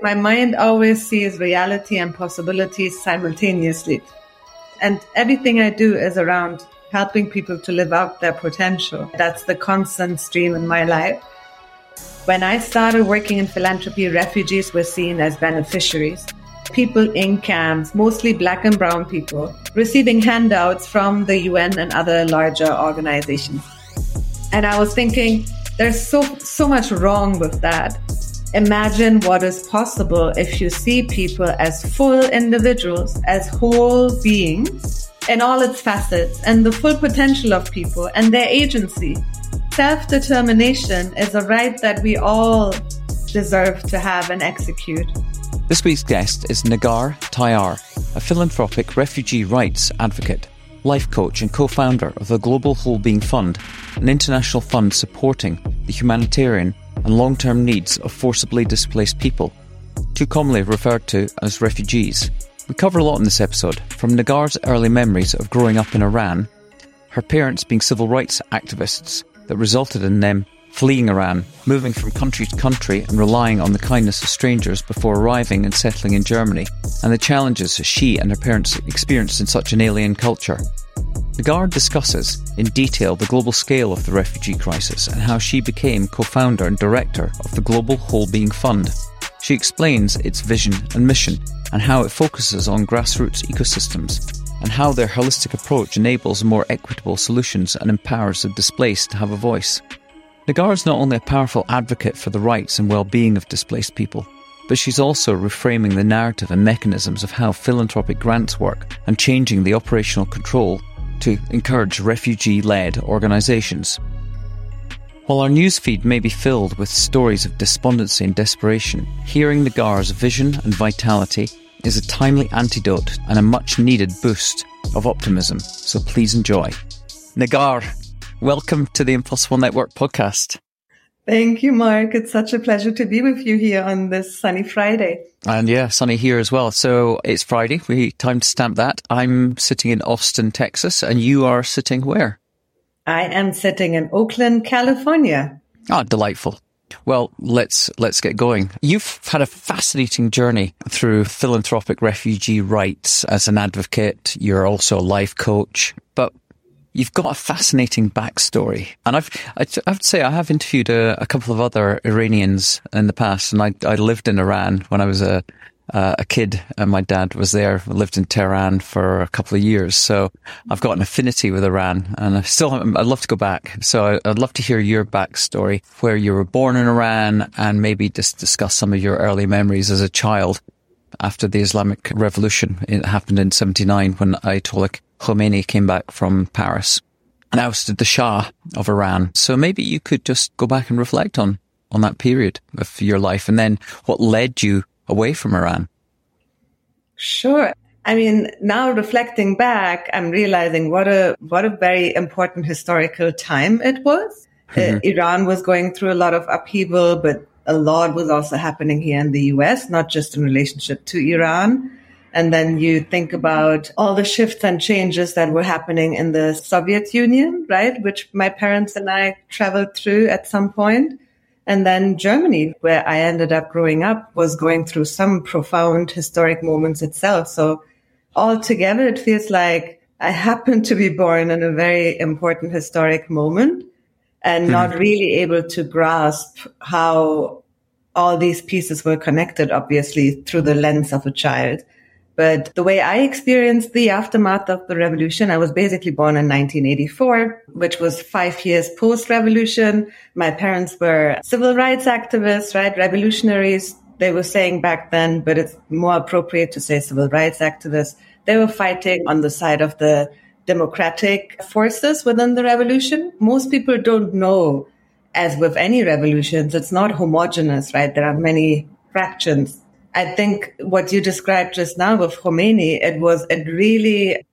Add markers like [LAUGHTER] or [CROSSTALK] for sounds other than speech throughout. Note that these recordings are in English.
My mind always sees reality and possibilities simultaneously. And everything I do is around helping people to live out their potential. That's the constant stream in my life. When I started working in philanthropy, refugees were seen as beneficiaries. People in camps, mostly black and brown people, receiving handouts from the UN and other larger organizations. And I was thinking, there's so, so much wrong with that. Imagine what is possible if you see people as full individuals, as whole beings in all its facets and the full potential of people and their agency. Self determination is a right that we all deserve to have and execute. This week's guest is Negar Tayyar, a philanthropic refugee rights advocate, life coach, and co founder of the Global Whole Being Fund, an international fund supporting the humanitarian and long term needs of forcibly displaced people, too commonly referred to as refugees. We cover a lot in this episode, from Negar's early memories of growing up in Iran, her parents being civil rights activists, that resulted in them fleeing Iran, moving from country to country and relying on the kindness of strangers before arriving and settling in Germany, and the challenges she and her parents experienced in such an alien culture. Negar discusses in detail the global scale of the refugee crisis and how she became co founder and director of the Global Whole Being Fund. She explains its vision and mission and how it focuses on grassroots ecosystems and how their holistic approach enables more equitable solutions and empowers the displaced to have a voice. Negar is not only a powerful advocate for the rights and well-being of displaced people, but she's also reframing the narrative and mechanisms of how philanthropic grants work and changing the operational control to encourage refugee-led organisations. While our newsfeed may be filled with stories of despondency and desperation, hearing Negar's vision and vitality is a timely antidote and a much needed boost of optimism. So please enjoy. Negar, welcome to the Impossible Network podcast. Thank you, Mark. It's such a pleasure to be with you here on this sunny Friday. And yeah, sunny here as well. So it's Friday. We time to stamp that. I'm sitting in Austin, Texas, and you are sitting where? I am sitting in Oakland, California. Ah, delightful. Well, let's let's get going. You've had a fascinating journey through philanthropic refugee rights as an advocate. You're also a life coach, but you've got a fascinating backstory. And I've I, have to say I have interviewed a, a, couple of other Iranians in the past, and I I lived in Iran when I was a uh, a kid, and my dad was there. lived in Tehran for a couple of years, so I've got an affinity with Iran, and I still I'd love to go back. So I'd love to hear your backstory, where you were born in Iran, and maybe just discuss some of your early memories as a child after the Islamic Revolution. It happened in '79 when Ayatollah Khomeini came back from Paris and ousted the Shah of Iran. So maybe you could just go back and reflect on on that period of your life, and then what led you away from Iran? Sure. I mean, now reflecting back, I'm realizing what a what a very important historical time it was. Uh, mm-hmm. Uh, Iran was going through a lot of upheaval, but a lot was also happening here in the US, not just in relationship to Iran. And then you think about all the shifts and changes that were happening in the Soviet Union, right? Which my parents and I traveled through at some point. And then Germany, where I ended up growing up, was going through some profound historic moments itself. So altogether, it feels like I happened to be born in a very important historic moment and mm-hmm. not really able to grasp how all these pieces were connected, obviously, through the lens of a child. But the way I experienced the aftermath of the revolution, I was basically born in 1984, which was five years post revolution. My parents were civil rights activists, right? Revolutionaries. They were saying back then, but it's more appropriate to say civil rights activists. They were fighting on the side of the democratic forces within the revolution. Most people don't know, as with any revolutions, it's not homogenous, right? There are many fractions I think what you described just now with Khomeini, it was, it really,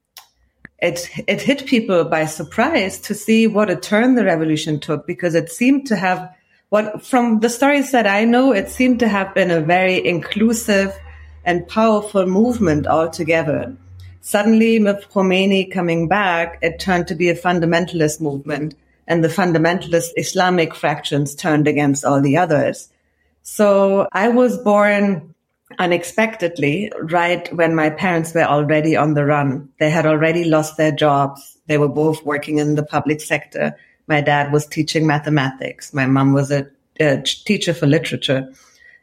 it, it hit people by surprise to see what a turn the revolution took because it seemed to have what, from the stories that I know, it seemed to have been a very inclusive and powerful movement altogether. Suddenly, with Khomeini coming back, it turned to be a fundamentalist movement and the fundamentalist Islamic fractions turned against all the others. So I was born unexpectedly, right when my parents were already on the run. They had already lost their jobs. They were both working in the public sector. My dad was teaching mathematics. My mom was a, a teacher for literature.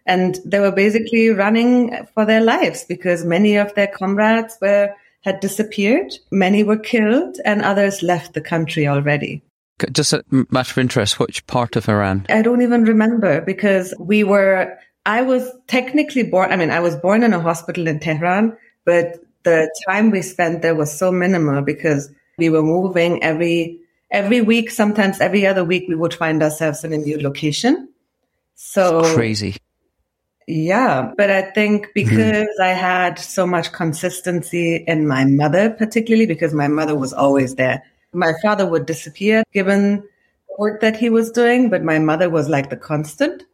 And they were basically running for their lives because many of their comrades were had disappeared. Many were killed and others left the country already. Just a matter of interest, which part of Iran? I don't even remember because we were, I was technically born, I mean, I was born in a hospital in Tehran, but the time we spent there was so minimal because we were moving every, every week, sometimes every other week, we would find ourselves in a new location. So it's crazy. Yeah, but I think mm-hmm. because mm-hmm. I had so much consistency in my mother, particularly because my mother was always there. My father would disappear given work that he was doing, but my mother was like the constant.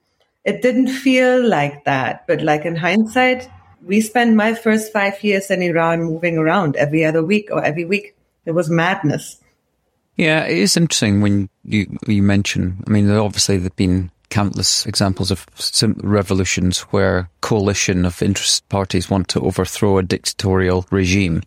It didn't feel like that, but like in hindsight, we spent my first five years in Iran moving around every other week or every week. It was madness. Yeah, it is interesting when you you mention. I mean, obviously there've been countless examples of revolutions where coalition of interest parties want to overthrow a dictatorial regime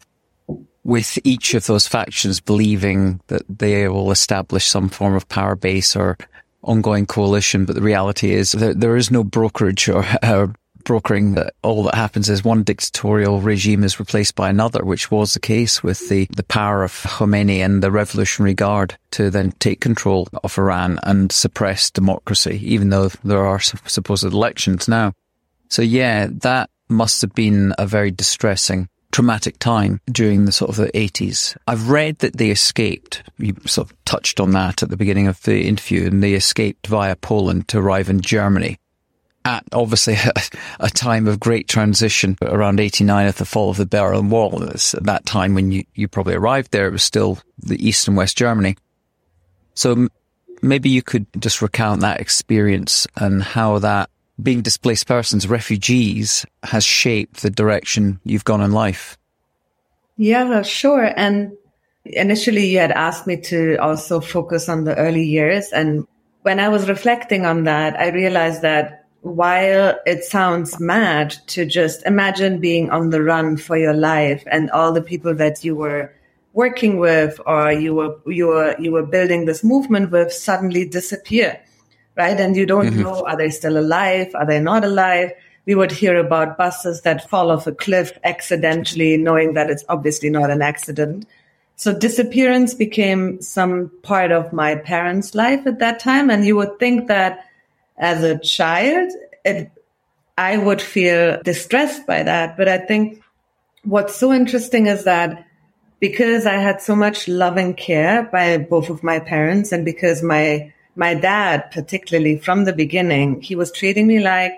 with each of those factions believing that they will establish some form of power base or ongoing coalition. But the reality is that there is no brokerage or, [LAUGHS] or brokering all that happens is one dictatorial regime is replaced by another, which was the case with the, the power of Khomeini and the Revolutionary Guard to then take control of Iran and suppress democracy, even though there are supposed elections now. So yeah, that must have been a very distressing traumatic time during the sort of the 80s. I've read that they escaped. You sort of touched on that at the beginning of the interview and they escaped via Poland to arrive in Germany at obviously a, [LAUGHS] a, time of great transition around 89 at the fall of the Berlin Wall. At that time when you, you probably arrived there, it was still the East and West Germany. So maybe you could just recount that experience and how that being displaced persons, refugees, has shaped the direction you've gone in life. Yeah, sure. And initially you had asked me to also focus on the early years. And when I was reflecting on that, I realized that while it sounds mad to just imagine being on the run for your life and all the people that you were working with or you were you were you were building this movement with suddenly disappear right? And you don't mm-hmm. know are they still alive? Are they not alive? We would hear about buses that fall off a cliff accidentally knowing that it's obviously not an accident. So disappearance became some part of my parents life at that time. And you would think that as a child, it, I would feel distressed by that. But I think what's so interesting is that because I had so much love and care by both of my parents and because my, my dad, particularly from the beginning, he was treating me like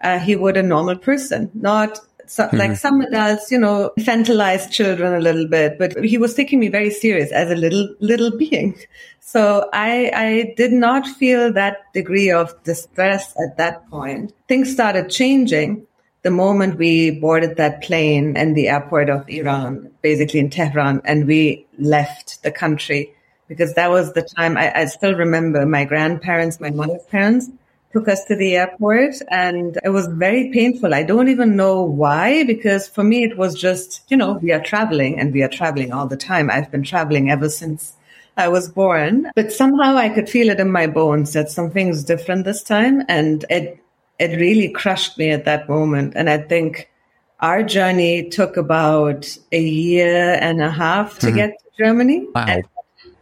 uh, he would a normal person, not so, mm-hmm. like some adults, you know, infantilize children a little bit, but he was taking me very serious as a little, little being. So I, I did not feel that degree of distress at that point. Things started changing the moment we boarded that plane in the airport of Iran, basically in Tehran, and we left the country because that was the time I, I still remember my grandparents, my mother's parents took us to the airport and it was very painful. I don't even know why, because for me, it was just, you know, we are traveling and we are traveling all the time. I've been traveling ever since I was born, but somehow I could feel it in my bones that something's different this time. And it, it really crushed me at that moment. And I think our journey took about a year and a half to mm-hmm. get to Germany. Wow. And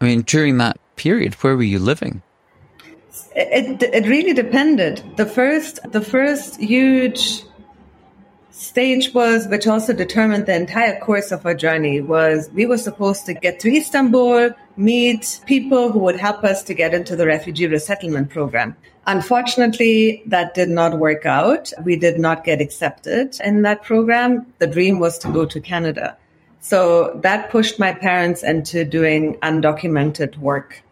I mean, during that period, where were you living? It, it really depended. The first, the first huge stage was, which also determined the entire course of our journey, was we were supposed to get to Istanbul, meet people who would help us to get into the refugee resettlement program. Unfortunately, that did not work out. We did not get accepted in that program. The dream was to go to Canada. So that pushed my parents into doing undocumented work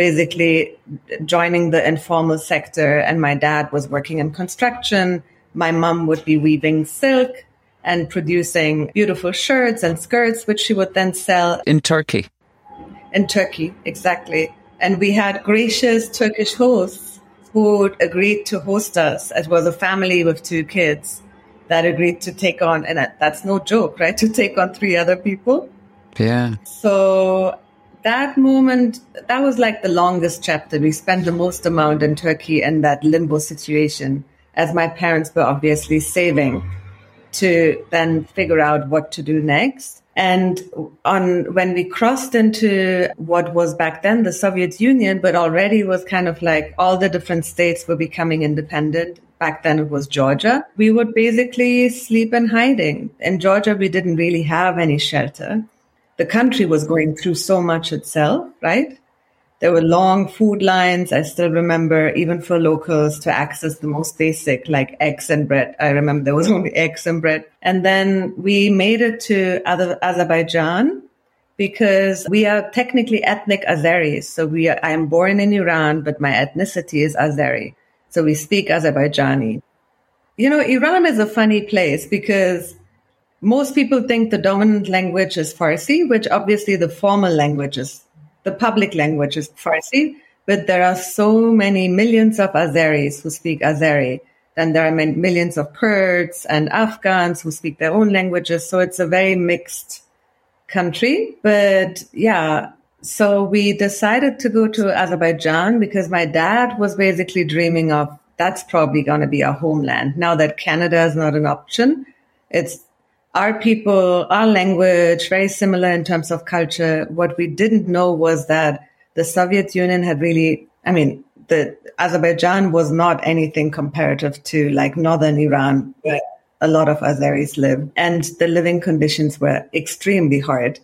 basically joining the informal sector. And my dad was working in construction. My mom would be weaving silk and producing beautiful shirts and skirts, which she would then sell in Turkey. In Turkey, exactly. And we had gracious Turkish hosts who agreed to host us. It was a family with two kids that agreed to take on, and that's no joke, right? [LAUGHS] To take on three other people. Yeah. So that moment, that was like the longest chapter. We spent the most amount in Turkey in that limbo situation, as my parents were obviously saving to then figure out what to do next. And on when we crossed into what was back then the Soviet Union, but already was kind of like all the different states were becoming independent. Back then it was Georgia. We would basically sleep in hiding. In Georgia, we didn't really have any shelter the country was going through so much itself, right? There were long food lines. I still remember, even for locals, to access the most basic, like eggs and bread. I remember there was [LAUGHS] only eggs and bread. And then we made it to Azerbaijan because we are technically ethnic Azeris. So we are, I am born in Iran, but my ethnicity is Azeri. So we speak Azerbaijani. You know, Iran is a funny place because most people think the dominant language is Farsi, which obviously the formal language is, the public language is Farsi, but there are so many millions of Azeris who speak Azeri. Then there are millions of Kurds and Afghans who speak their own languages. So it's a very mixed country. But yeah, so we decided to go to Azerbaijan because my dad was basically dreaming of that's probably going to be our homeland. Now that Canada is not an option, it's our people, our language, very similar in terms of culture. What we didn't know was that the Soviet Union had really, I mean, the Azerbaijan was not anything comparative to like northern Iran, where a lot of Azeris live, and the living conditions were extremely hard.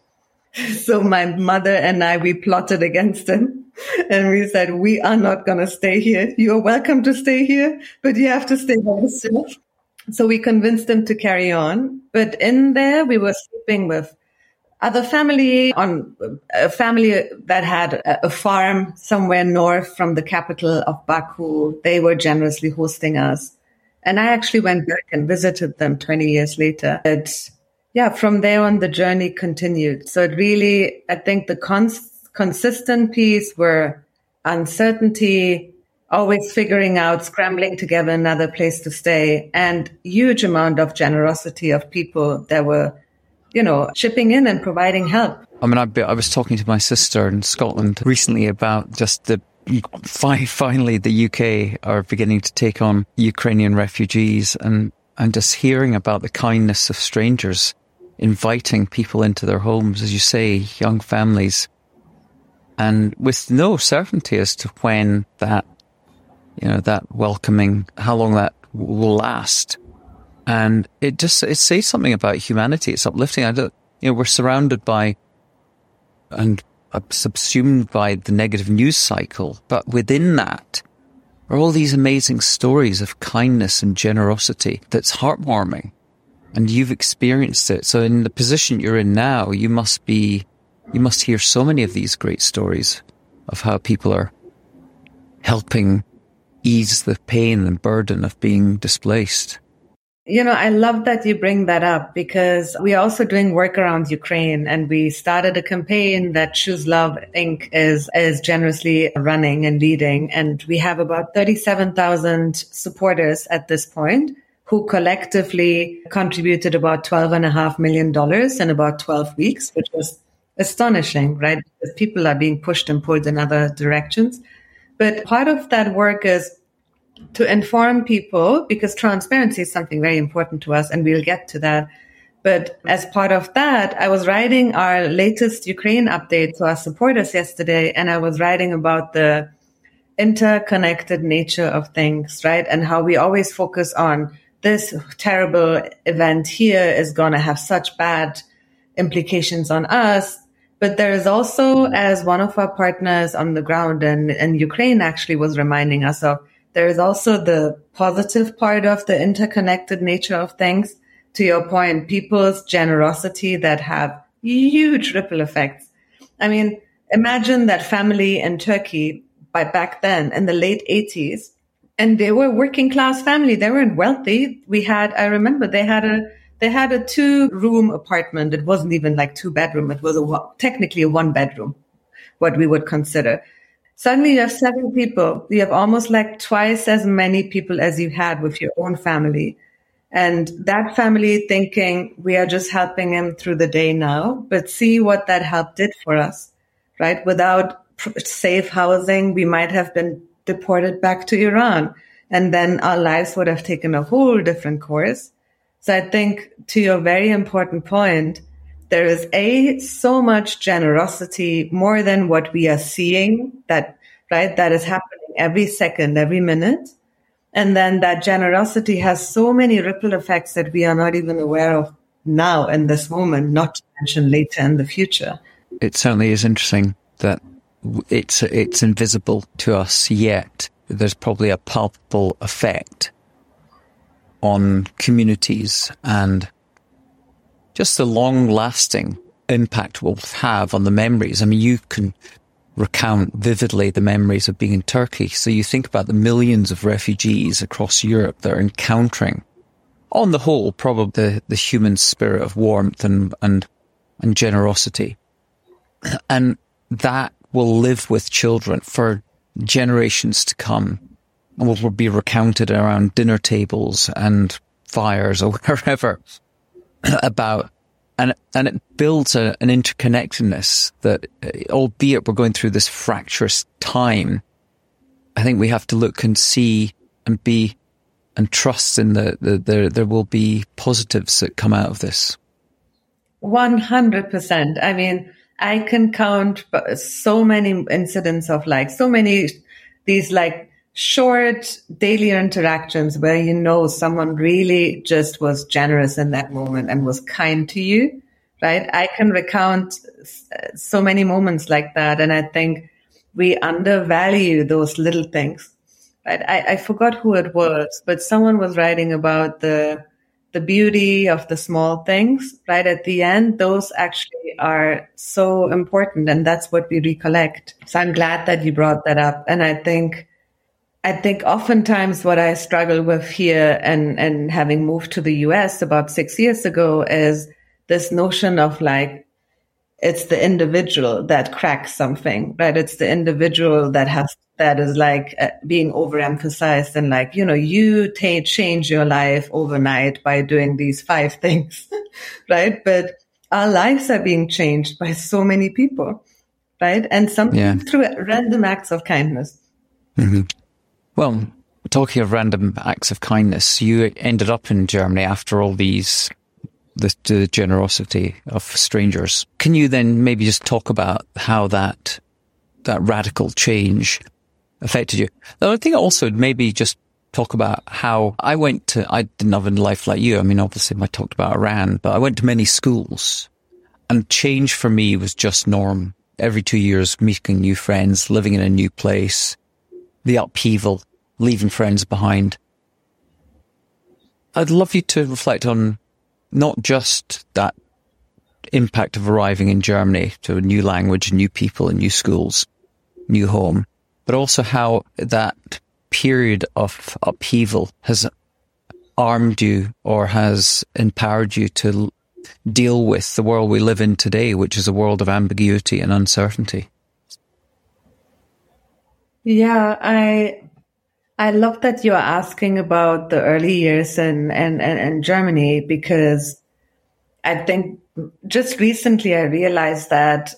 So my mother and I, we plotted against them. And we said, we are not going to stay here. You're welcome to stay here, but you have to stay by yourself. So we convinced them to carry on. But in there, we were sleeping with other family on a family that had a farm somewhere north from the capital of Baku. They were generously hosting us. And I actually went back and visited them 20 years later. But yeah, from there on, the journey continued. So it really, I think the cons- consistent piece were uncertainty, always figuring out, scrambling together another place to stay, and huge amount of generosity of people that were, you know, chipping in and providing help. I mean, I, I was talking to my sister in Scotland recently about just the finally the UK are beginning to take on Ukrainian refugees and, and just hearing about the kindness of strangers inviting people into their homes, as you say, young families, and with no certainty as to when that you know, that welcoming, how long that will last. And it just, it says something about humanity. It's uplifting. I don't, you know, we're surrounded by and uh, subsumed by the negative news cycle. But within that are all these amazing stories of kindness and generosity that's heartwarming. And you've experienced it. So in the position you're in now, you must be, you must hear so many of these great stories of how people are helping ease the pain and burden of being displaced. You know, I love that you bring that up because we are also doing work around Ukraine and we started a campaign that Choose Love Inc. is, is generously running and leading. And we have about 37,000 supporters at this point who collectively contributed about $12.5 million in about 12 weeks, which was astonishing, right? Because people are being pushed and pulled in other directions. But part of that work is to inform people because transparency is something very important to us and we'll get to that. But as part of that, I was writing our latest Ukraine update to our supporters yesterday and I was writing about the interconnected nature of things, right? And how we always focus on this terrible event here is going to have such bad implications on us but there is also, as one of our partners on the ground and, and Ukraine actually was reminding us of, there is also the positive part of the interconnected nature of things. To your point, people's generosity that have huge ripple effects. I mean, imagine that family in Turkey by back then in the late 80s, and they were working class family. They weren't wealthy. We had, I remember they had a they had a two room apartment. It wasn't even like two bedroom. It was a, technically a one bedroom, what we would consider. Suddenly you have seven people. You have almost like twice as many people as you had with your own family. And that family thinking we are just helping him through the day now, but see what that help did for us, right? Without safe housing, we might have been deported back to Iran and then our lives would have taken a whole different course. So I think to your very important point, there is a so much generosity more than what we are seeing that, right? That is happening every second, every minute. And then that generosity has so many ripple effects that we are not even aware of now in this moment, not to mention later in the future. It certainly is interesting that it's it's invisible to us yet. There's probably a palpable effect on communities and just the long lasting impact will have on the memories. I mean, you can recount vividly the memories of being in Turkey. So you think about the millions of refugees across Europe that are encountering, on the whole, probably the, the human spirit of warmth and, and, and generosity. And that will live with children for generations to come and will be recounted around dinner tables and fires or [LAUGHS] wherever about and and it builds a, an interconnectedness that, uh, albeit we're going through this fractious time, I think we have to look and see and be and trust in the, the, the there will be positives that come out of this. One hundred percent. I mean, I can count so many incidents of like so many these like short daily interactions where you know someone really just was generous in that moment and was kind to you, right? I can recount so many moments like that. And I think we undervalue those little things, right? I, I forgot who it was, but someone was writing about the, the beauty of the small things right at the end those actually are so important and that's what we recollect. So i'm glad that you brought that up and i think I think oftentimes what I struggle with here and, and having moved to the US about six years ago is this notion of like, it's the individual that cracks something, right? It's the individual that has, that is like uh, being overemphasized and like, you know, you t- change your life overnight by doing these five [LAUGHS] things, right? But our lives are being changed by so many people, right? And sometimes yeah. through random acts of kindness. Mm-hmm. Well, talking of random acts of kindness, you ended up in Germany after all these, the, the generosity of strangers. Can you then maybe just talk about how that, that radical change affected you? I think also maybe just talk about how I went to, I didn't have a life like you. I mean, obviously I talked about Iran, but I went to many schools and change for me was just norm. Every two years, meeting new friends, living in a new place, the upheaval, leaving friends behind. I'd love you to reflect on not just that impact of arriving in Germany to a new language, new people, and new schools, new home, but also how that period of upheaval has armed you or has empowered you to deal with the world we live in today, which is a world of ambiguity and uncertainty. Yeah, I I love that you're asking about the early years in, in, in, in Germany because I think just recently I realized that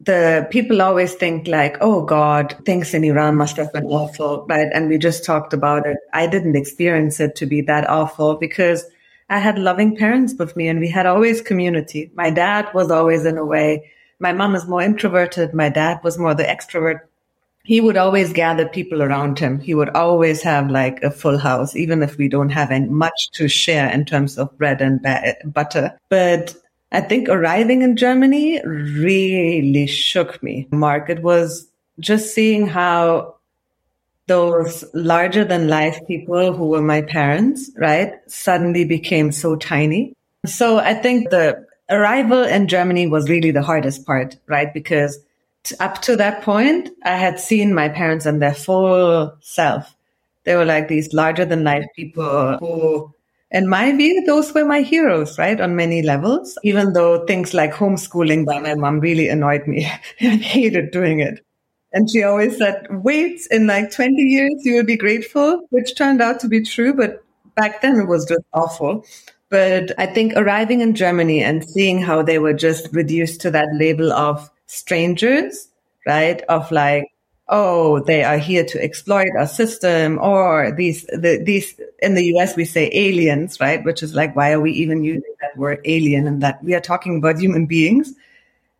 the people always think like, oh God, things in Iran must have been awful, right? And we just talked about it. I didn't experience it to be that awful because I had loving parents with me and we had always community. My dad was always in a way. My mom is more introverted. My dad was more the extrovert he would always gather people around him. He would always have like a full house, even if we don't have much to share in terms of bread and butter. But I think arriving in Germany really shook me. Mark, it was just seeing how those larger than life people who were my parents, right, suddenly became so tiny. So I think the arrival in Germany was really the hardest part, right? Because up to that point, I had seen my parents in their full self. They were like these larger than life people who, in my view, those were my heroes, right? On many levels, even though things like homeschooling by my mom really annoyed me. [LAUGHS] I hated doing it. And she always said, wait, in like 20 years, you will be grateful, which turned out to be true. But back then it was just awful. But I think arriving in Germany and seeing how they were just reduced to that label of strangers, right? Of like, oh, they are here to exploit our system or these, the, these, in the US, we say aliens, right? Which is like, why are we even using that word alien and that we are talking about human beings?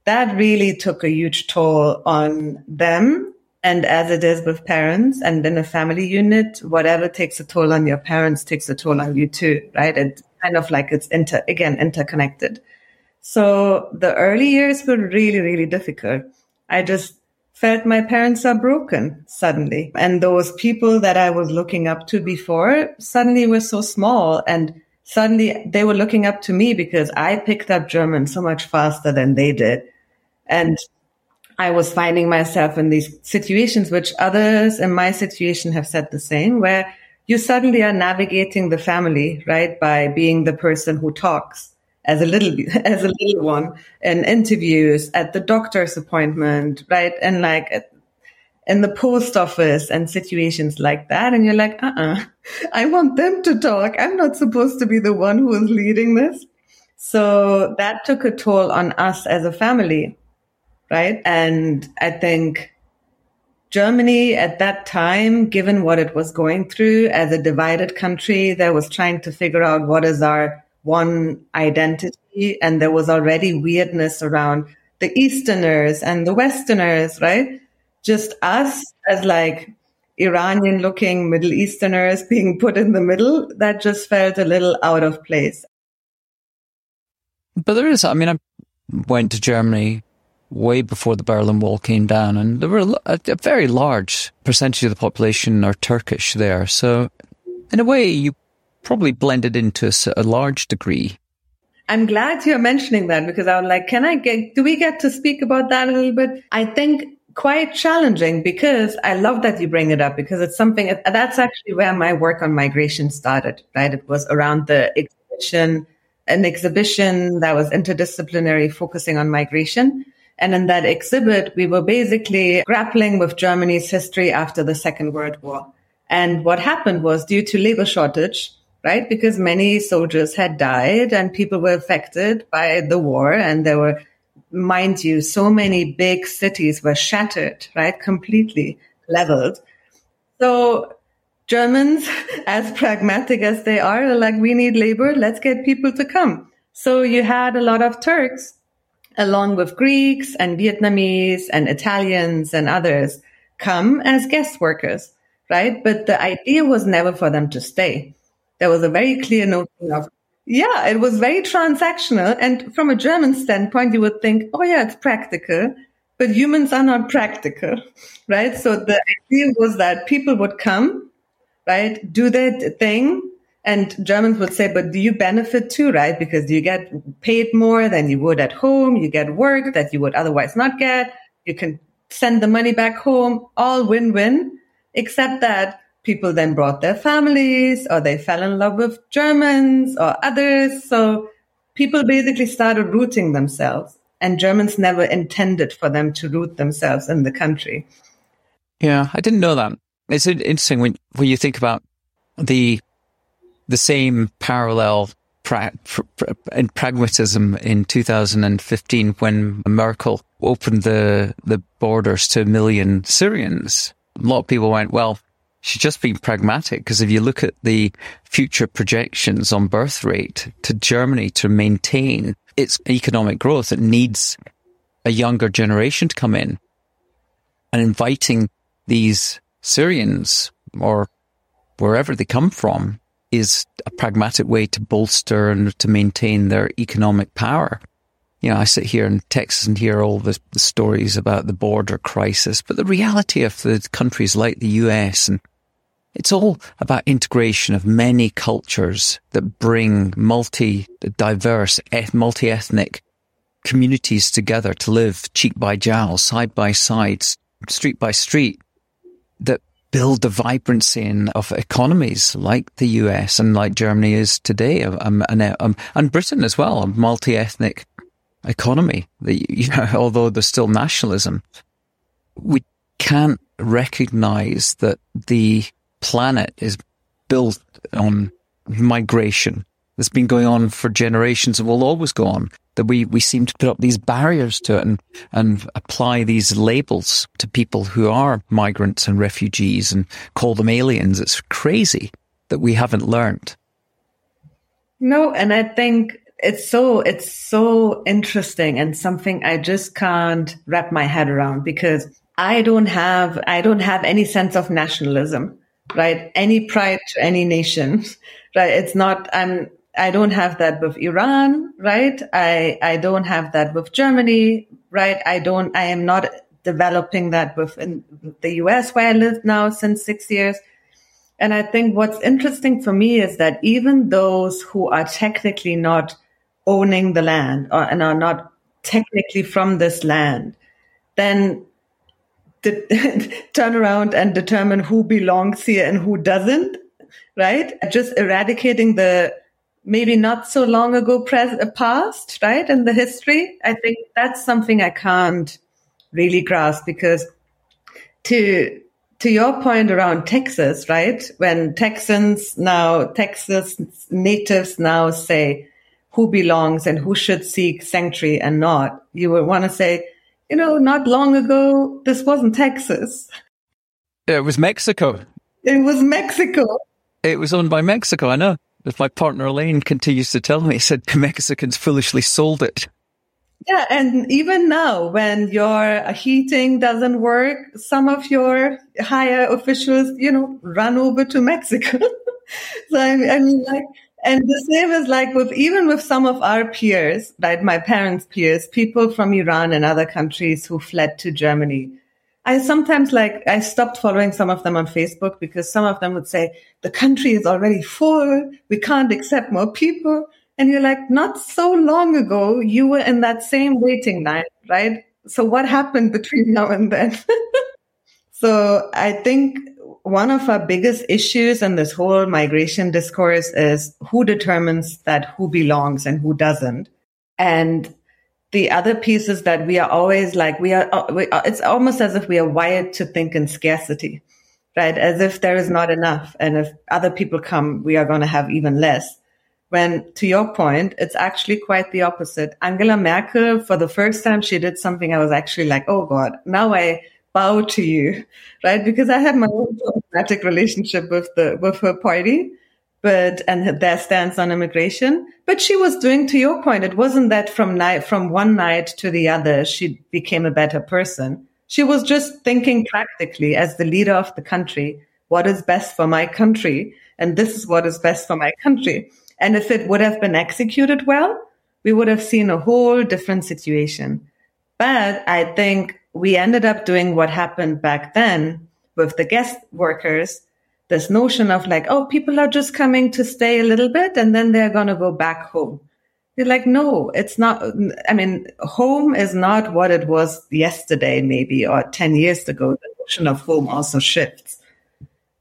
That really took a huge toll on them. And as it is with parents and in a family unit, whatever takes a toll on your parents takes a toll on you too, right? It's kind of like it's inter, again, interconnected. So the early years were really, really difficult. I just felt my parents are broken suddenly. And those people that I was looking up to before suddenly were so small and suddenly they were looking up to me because I picked up German so much faster than they did. And I was finding myself in these situations, which others in my situation have said the same, where you suddenly are navigating the family, right? By being the person who talks as a little [LAUGHS] as a little one in interviews at the doctor's appointment right? And like in the post office and situations like that. And you're like uh-uh [LAUGHS] i want them to talk. I'm not supposed to be the one who is leading this. So that took a toll on us as a family right? And i think Germany at that time, given what it was going through as a divided country that was trying to figure out what is our one identity and there was already weirdness around the Easterners and the Westerners, right? Just us as like Iranian looking Middle Easterners being put in the middle, that just felt a little out of place. But there is, I mean, I went to Germany way before the Berlin Wall came down, and there were a, a very large percentage of the population are Turkish there. So, in a way, you probably blended into a, large degree. I'm glad you're mentioning that because I was like, can I get, do we get to speak about that a little bit? I think quite challenging because I love that you bring it up because it's something that's actually where my work on migration started, right? It was around the exhibition, an exhibition that was interdisciplinary focusing on migration. And in that exhibit, we were basically grappling with Germany's history after the Second World War. And what happened was due to labor shortage, right? Because many soldiers had died and people were affected by the war and there were, mind you, so many big cities were shattered, right? Completely leveled. So Germans, [LAUGHS] as pragmatic as they are, are like, we need labor. Let's get people to come. So you had a lot of Turks along with Greeks and Vietnamese and Italians and others come as guest workers, right? But the idea was never for them to stay. There was a very clear notion of, yeah, it was very transactional. And from a German standpoint, you would think, oh yeah, it's practical, but humans are not practical, right? So the idea was that people would come, right, do their thing. And Germans would say, but do you benefit too, right? Because you get paid more than you would at home. You get work that you would otherwise not get. You can send the money back home, all win-win, except that people then brought their families or they fell in love with Germans or others. So people basically started rooting themselves and Germans never intended for them to root themselves in the country. Yeah, I didn't know that. It's interesting when, when you think about the, the same parallel pra- in pragmatism in 2015 when Merkel opened the, the borders to a million Syrians. A lot of people went, well, she's just being pragmatic because if you look at the future projections on birth rate to Germany to maintain its economic growth, it needs a younger generation to come in and inviting these Syrians or wherever they come from is a pragmatic way to bolster and to maintain their economic power. You know, I sit here in Texas and hear all the, the stories about the border crisis, but the reality of the countries like the US and it's all about integration of many cultures that bring multi diverse, multi ethnic communities together to live cheek by jowl, side by side, street by street, that build the vibrancy in, of economies like the US and like Germany is today, um, and, um, and Britain as well, a multi ethnic economy. You know, [LAUGHS] although there's still nationalism, we can't recognize that the planet is built on migration that's been going on for generations and will always go on. That we, we seem to put up these barriers to it and, and apply these labels to people who are migrants and refugees and call them aliens. It's crazy that we haven't learned. No, and I think it's so it's so interesting and something I just can't wrap my head around because I don't have I don't have any sense of nationalism, right? Any pride to any nation, [LAUGHS] right? It's not I'm I don't have that with Iran, right? I I don't have that with Germany, right? I don't I am not developing that with the US where I live now since 6 years. And I think what's interesting for me is that even those who are technically not owning the land or, and are not technically from this land, then [LAUGHS] turn around and determine who belongs here and who doesn't, right? Just eradicating the maybe not so long ago pres- past, right? In the history. I think that's something I can't really grasp because to, to your point around Texas, right? When Texans now, Texas natives now say who belongs and who should seek sanctuary and not, you would want to say, you know, not long ago, this wasn't Texas. It was Mexico. It was Mexico. It was owned by Mexico. I know. As my partner Elaine continues to tell me, he said Mexicans foolishly sold it. Yeah, and even now, when your heating doesn't work, some of your higher officials, you know, run over to Mexico. [LAUGHS] so I mean, I mean, like and the same is like with even with some of our peers, right? My parents' peers, people from Iran and other countries who fled to Germany. I sometimes like, I stopped following some of them on Facebook because some of them would say, the country is already full. We can't accept more people. And you're like, not so long ago, you were in that same waiting line, right? So what happened between [LAUGHS] now and then? [LAUGHS] so I think one of our biggest issues in this whole migration discourse is who determines that who belongs and who doesn't. And the other piece is that we are always like, we are, uh, we are, uh, it's almost as if we are wired to think in scarcity, right? As if there is not enough. And if other people come, we are going to have even less. When to your point, it's actually quite the opposite. Angela Merkel, for the first time, she did something I was actually like, oh God, now I, bow to you, right? Because I had my own problematic relationship with the with her party, but and their stance on immigration. But she was doing, to your point, it wasn't that from night from one night to the other she became a better person. She was just thinking practically as the leader of the country, what is best for my country, and this is what is best for my country. And if it would have been executed well, we would have seen a whole different situation. But I think we ended up doing what happened back then with the guest workers. This notion of like, oh, people are just coming to stay a little bit and then they're going to go back home. You're like, no, it's not. I mean, home is not what it was yesterday, maybe, or 10 years ago. The notion of home also shifts.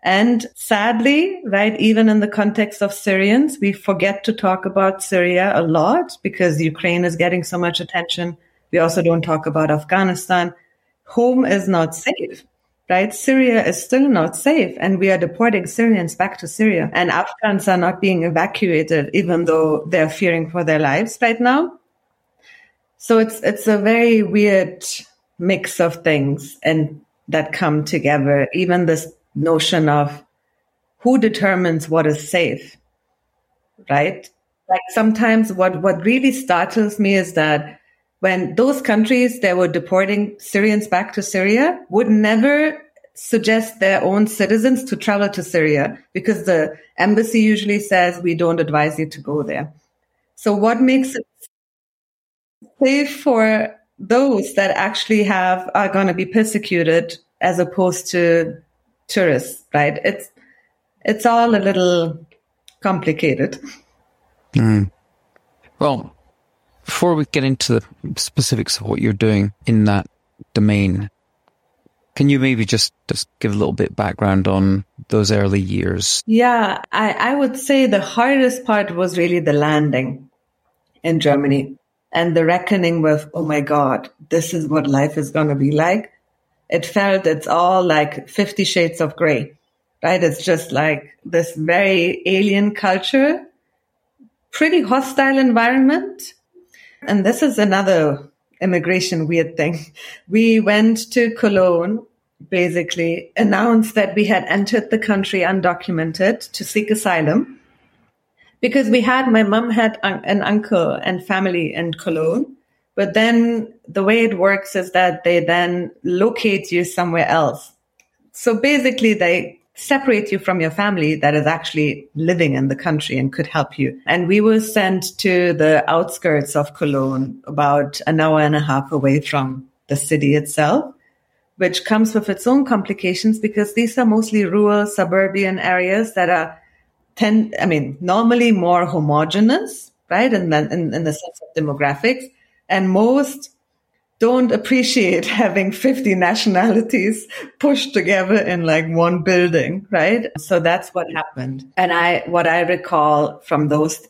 And sadly, right, even in the context of Syrians, we forget to talk about Syria a lot because Ukraine is getting so much attention. We also don't talk about Afghanistan home is not safe right? Syria is still not safe and we are deporting Syrians back to Syria and Afghans are not being evacuated even though they're fearing for their lives right now. So it's, it's a very weird mix of things and that come together. Even this notion of who determines what is safe, right? Like sometimes what, what really startles me is that when those countries that were deporting Syrians back to Syria would never suggest their own citizens to travel to Syria because the embassy usually says we don't advise you to go there. So what makes it safe for those that actually have are going to be persecuted as opposed to tourists, right? It's it's all a little complicated. Mm. Well, before we get into the specifics of what you're doing in that domain, can you maybe just, just give a little bit background on those early years? Yeah, I, I would say the hardest part was really the landing in Germany and the reckoning with, oh my God, this is what life is going to be like. It felt it's all like 50 shades of gray, right? It's just like this very alien culture, pretty hostile environment. And this is another immigration weird thing. We went to Cologne, basically announced that we had entered the country undocumented to seek asylum because we had, my mom had an uncle and family in Cologne. But then the way it works is that they then locate you somewhere else. So basically they separate you from your family that is actually living in the country and could help you. And we were sent to the outskirts of Cologne, about an hour and a half away from the city itself, which comes with its own complications because these are mostly rural suburban areas that are tend, I mean, normally more homogenous, right? And then in, in the sense of demographics and most don't appreciate having 50 nationalities [LAUGHS] pushed together in like one building, right? So that's what happened. And I, what I recall from those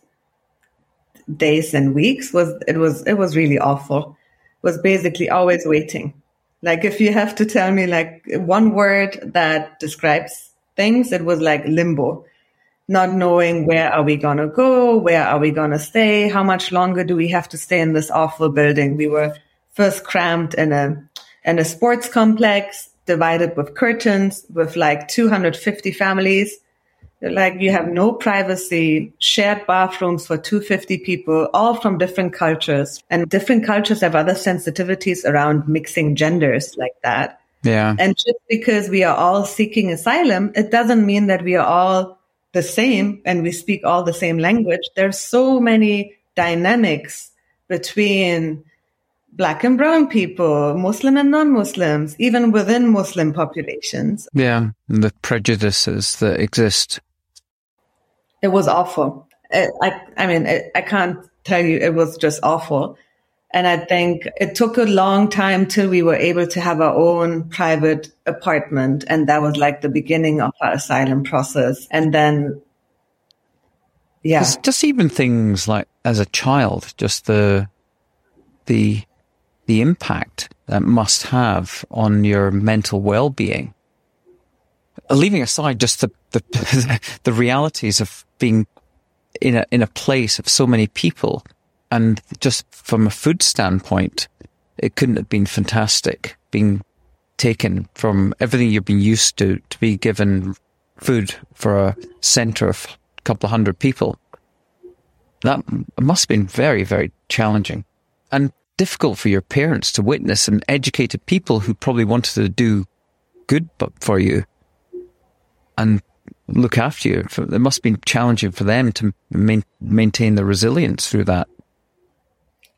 days and weeks was it was, it was really awful. Was basically always waiting. Like if you have to tell me like one word that describes things, it was like limbo. Not knowing where are we going to go? Where are we going to stay? How much longer do we have to stay in this awful building? We were first crammed in a in a sports complex divided with curtains with like 250 families. Like you have no privacy shared bathrooms for 250 people all from different cultures. And different cultures have other sensitivities around mixing genders like that. Yeah. And just because we are all seeking asylum it doesn't mean that we are all the same and we speak all the same language. There's so many dynamics between black and brown people, Muslim and non-Muslims, even within Muslim populations. Yeah, the prejudices that exist. It was awful. It, I, I mean, it, I can't tell you, it was just awful. And I think it took a long time till we were able to have our own private apartment. And that was like the beginning of our asylum process. And then, yeah. Just even things like as a child, just the, the the impact that must have on your mental well-being. Leaving aside just the, the, [LAUGHS] the realities of being in a, in a place of so many people and just from a food standpoint, it couldn't have been fantastic being taken from everything you've been used to, to be given food for a center of a couple of hundred people. That must have been very, very challenging. And difficult for your parents to witness and educated people who probably wanted to do good for you and look after you. It must been challenging for them to main, maintain the resilience through that.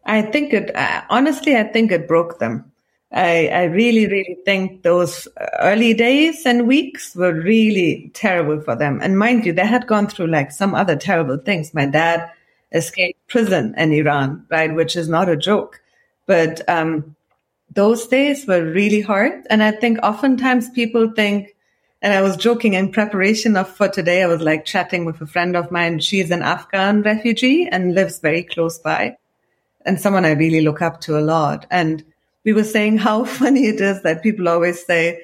I think it, uh, honestly, I think it broke them. I, I really, really think those early days and weeks were really terrible for them. And mind you, they had gone through like some other terrible things. My dad escaped prison in Iran, right? Which is not a joke. But um, those days were really hard. And I think oftentimes people think, and I was joking in preparation of for today, I was like chatting with a friend of mine. She's an Afghan refugee and lives very close by and someone I really look up to a lot. And we were saying [LAUGHS] how funny it is that people always say,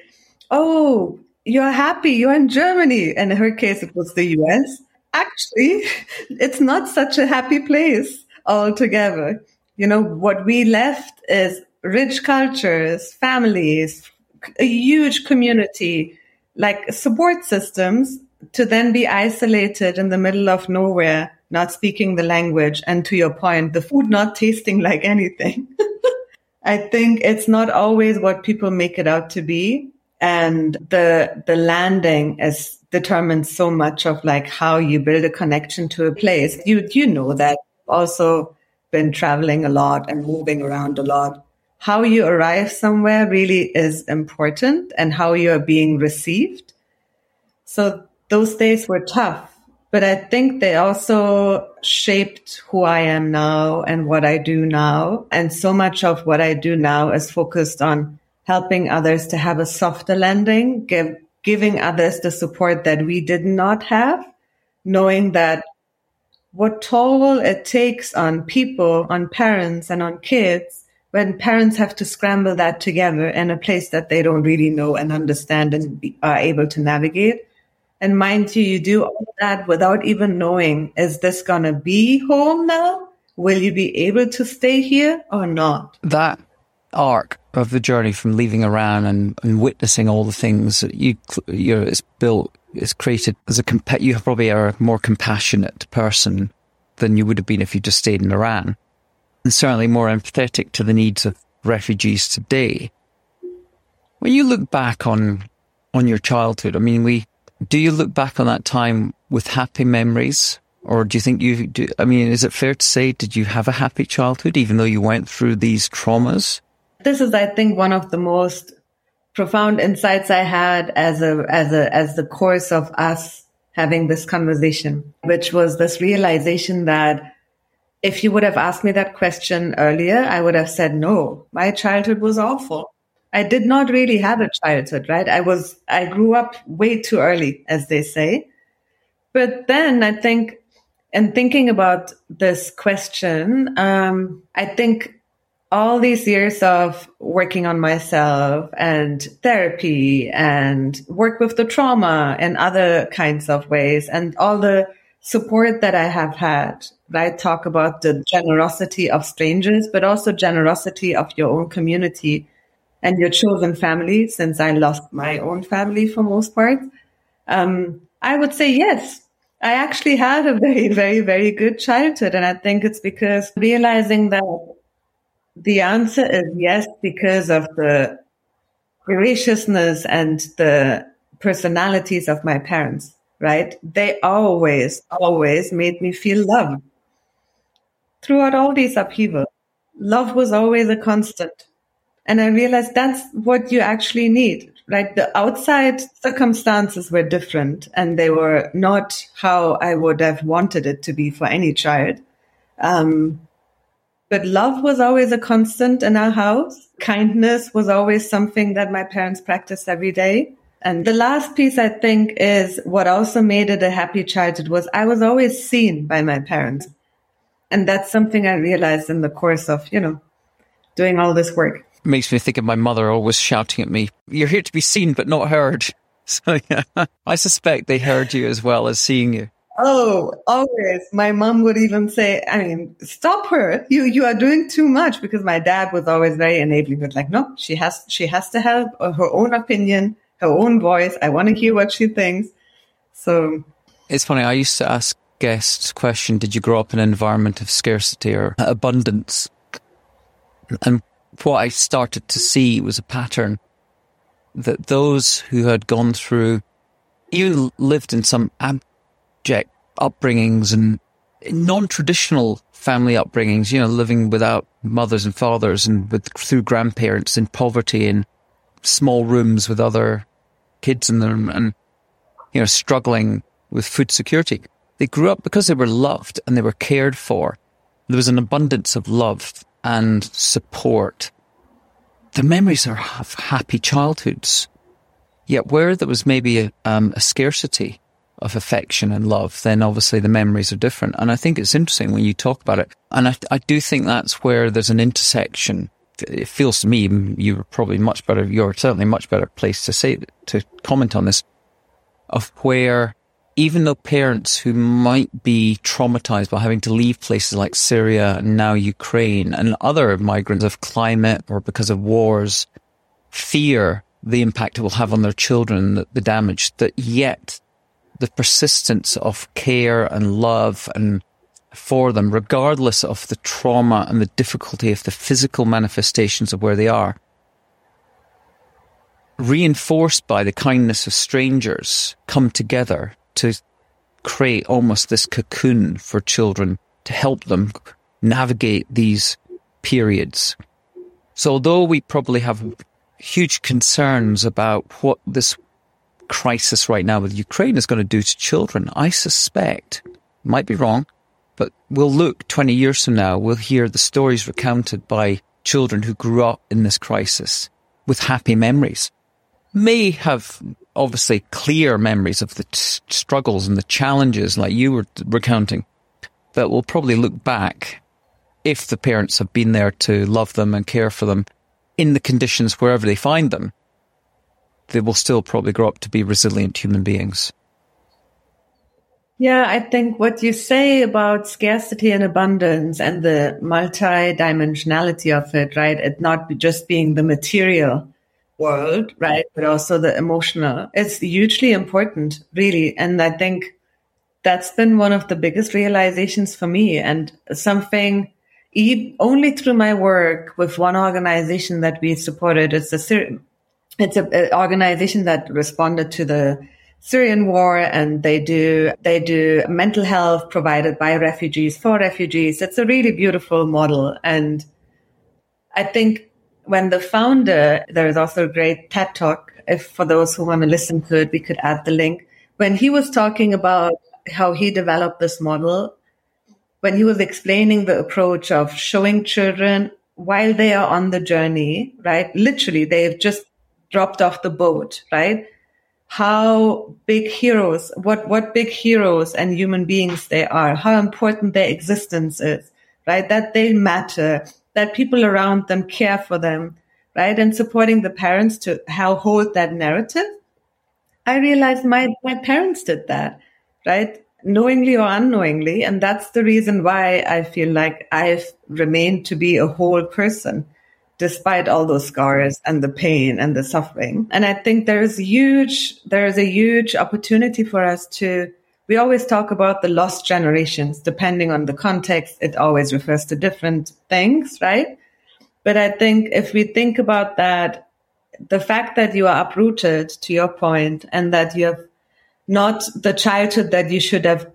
Oh, you're happy. You're in Germany. And in her case, it was the US. Actually, [LAUGHS] it's not such a happy place altogether you know, what we left is rich cultures, families, a huge community, like support systems to then be isolated in the middle of nowhere, not speaking the language. And to your point, the food not tasting [LAUGHS] like anything. [LAUGHS] I think it's not always what people make it out to be. And the, the landing is determines so much of like how you build a connection to a place. You, you know that also been traveling a lot and moving around a lot. How you arrive somewhere really is important and how you are being received. So those days were tough, but I think they also shaped who I am now and what I do now. And so much of what I do now is focused on helping others to have a softer landing, give, giving others the support that we did not have, knowing that what toll it takes on people, on parents and on kids when parents have to scramble that together in a place that they don't really know and understand and be, are able to navigate. And mind you, you do all that without even knowing, is this going to be home now? Will you be able to stay here or not? That arc of the journey from leaving Iran and, and witnessing all the things that you, you know, it's built, it's created as a, compa- you probably are a more compassionate person than you would have been if you just stayed in Iran. And certainly more empathetic to the needs of refugees today. When you look back on, on your childhood, I mean, we, do you look back on that time with happy memories? Or do you think you do? I mean, is it fair to say, did you have a happy childhood, even though you went through these traumas? This is, I think, one of the most profound insights I had as a, as a, as the course of us having this conversation, which was this realization that if you would have asked me that question earlier, I would have said, no, my childhood was awful. I did not really have a childhood, right? I was, I grew up way too early, as they say. But then I think, in thinking about this question, um, I think all these years of working on myself and therapy and work with the trauma and other kinds of ways and all the support that I have had, I Talk about the generosity of strangers, but also generosity of your own community and your chosen family, since I lost my own family for most part, um, I would say yes. I actually had a [LAUGHS] very, very, very good childhood. And I think it's because realizing that the answer is yes, because of the graciousness and the personalities of my parents, right? They always, always made me feel loved throughout all these upheavals. Love was always a constant. And I realized that's what you actually need, right? The outside circumstances were different and they were not how I would have wanted it to be for any child. Um, but love was always a constant in our house. Kindness was always something that my parents practiced every day. And the last piece I think is what also made it a happy childhood was I was always seen by my parents. And that's something I realized in the course of, you know, doing all this work makes me think of my mother always shouting at me, You're here to be seen but not heard. [LAUGHS] So yeah, I suspect they heard you as well as seeing you. Oh, always. My mom would even say, I mean, stop her. You you are doing too much because my dad was always very enabling, but like, no, she has she has to have her own opinion, her own voice. I want to hear what she thinks. So it's funny, I used to ask guests question, did you grow up in an environment of scarcity or abundance? And what I started to see was a pattern that those who had gone through, even lived in some upbringings and non-traditional family upbringings, you know, living without mothers and fathers and with through grandparents in poverty in small rooms with other kids in them and, you know, struggling with food security. They grew up because they were loved and they were cared for. There was an abundance of love and support. The memories are of happy childhoods. Yet where there was maybe a, um, a scarcity of affection and love, then obviously the memories are different. And I think it's interesting when you talk about it. And I, I do think that's where there's an intersection. It feels to me you're probably much better. You're certainly much better placed to say to comment on this of where even though parents who might be traumatized by having to leave places like Syria and now Ukraine and other migrants of climate or because of wars fear the impact it will have on their children, the, the damage, that yet the persistence of care and love and for them, regardless of the trauma and the difficulty of the physical manifestations of where they are, reinforced by the kindness of strangers, come together to create almost this cocoon for children to help them navigate these periods. So although we probably have huge concerns about what this crisis right now with Ukraine is going to do to children, I suspect, might be wrong, but we'll look 20 years from now, we'll hear the stories recounted by children who grew up in this crisis with happy memories. May have obviously clear memories of the t- struggles and the challenges like you were recounting, but we'll probably look back if the parents have been there to love them and care for them in the conditions wherever they find them, they will still probably grow up to be resilient human beings. Yeah, I think what you say about scarcity and abundance and the multi-dimensionality of it, right? It not just being the material world, right? But also the emotional. It's hugely important, really. And I think that's been one of the biggest realizations for me and something only through my work with one organization that we supported. It's a, it's an organization that responded to the Syrian war and they do, they do mental health provided by refugees for refugees. It's a really beautiful model. And I think when the founder, there is also a great TED talk. If for those who want to listen to it, we could add the link. When he was talking about how he developed this model, when he was explaining the approach of showing children while they are on the journey, right? Literally, they've just dropped off the boat, right? how big heroes, what, what big heroes and human beings they are, how important their existence is, right? That they matter, that people around them care for them, right? And supporting the parents to how hold that narrative. I realized my, my parents did that, right? Knowingly or unknowingly. And that's the reason why I feel like I've remained to be a whole person despite all those scars and the pain and the suffering. And I think there is huge, there is a huge opportunity for us to, we always talk about the lost generations, depending on the context, it always refers to different things, right? But I think if we think about that, the fact that you are uprooted to your point and that you have not the childhood that you should have,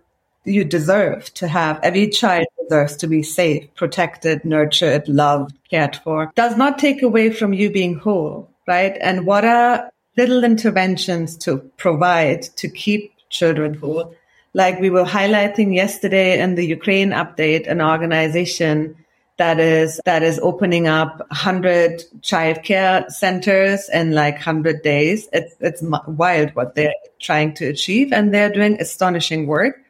you deserve to have. Every child deserves to be safe, protected, nurtured, loved, cared for, does not take away from you being whole, right? And what are little interventions to provide to keep children whole? Like we were highlighting yesterday in the Ukraine update, an organization that is that is opening up 100 childcare centers in like 100 days. It's it's wild what they're trying to achieve, and they're doing astonishing work.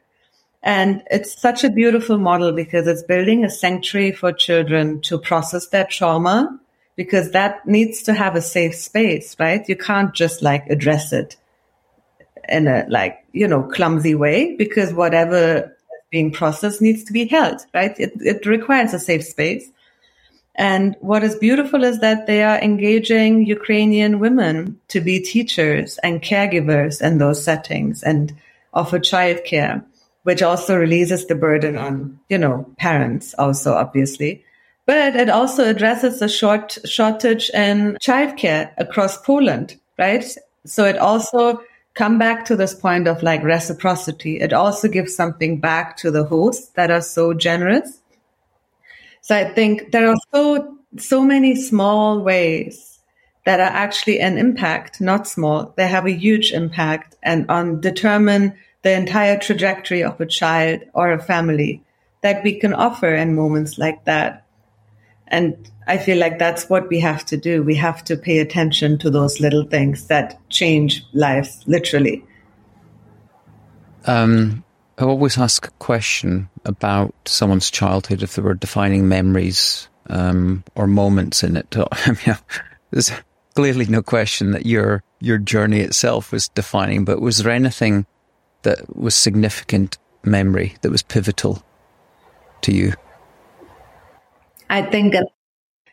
And it's such a beautiful model because it's building a sanctuary for children to process their trauma because that needs to have a safe space, right? You can't just like address it in a like, you know, clumsy way because whatever being processed needs to be held, right? It, it requires a safe space. And what is beautiful is that they are engaging Ukrainian women to be teachers and caregivers in those settings and offer childcare which also releases the burden on, you know, parents also, obviously. But it also addresses the short shortage in childcare across Poland, right? So it also come back to this point of like reciprocity. It also gives something back to the hosts that are so generous. So I think there are so, so many small ways that are actually an impact, not small. They have a huge impact and on determine the entire trajectory of a child or a family that we can offer in moments like that. And I feel like that's what we have to do. We have to pay attention to those little things that change lives, literally. Um, I always ask a question about someone's childhood if there were defining memories um, or moments in it. [LAUGHS] There's clearly no question that your your journey itself was defining, but was there anything that was significant memory that was pivotal to you? I think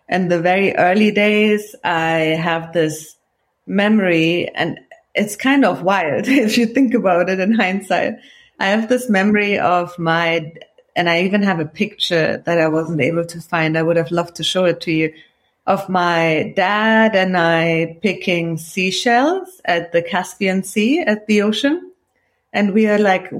in the very early days, I have this memory, and it's kind of wild [LAUGHS] if you think about it in hindsight. I have this memory of my, and I even have a picture that I wasn't able to find. I would have loved to show it to you of my dad and I picking seashells at the Caspian Sea at the ocean and we are like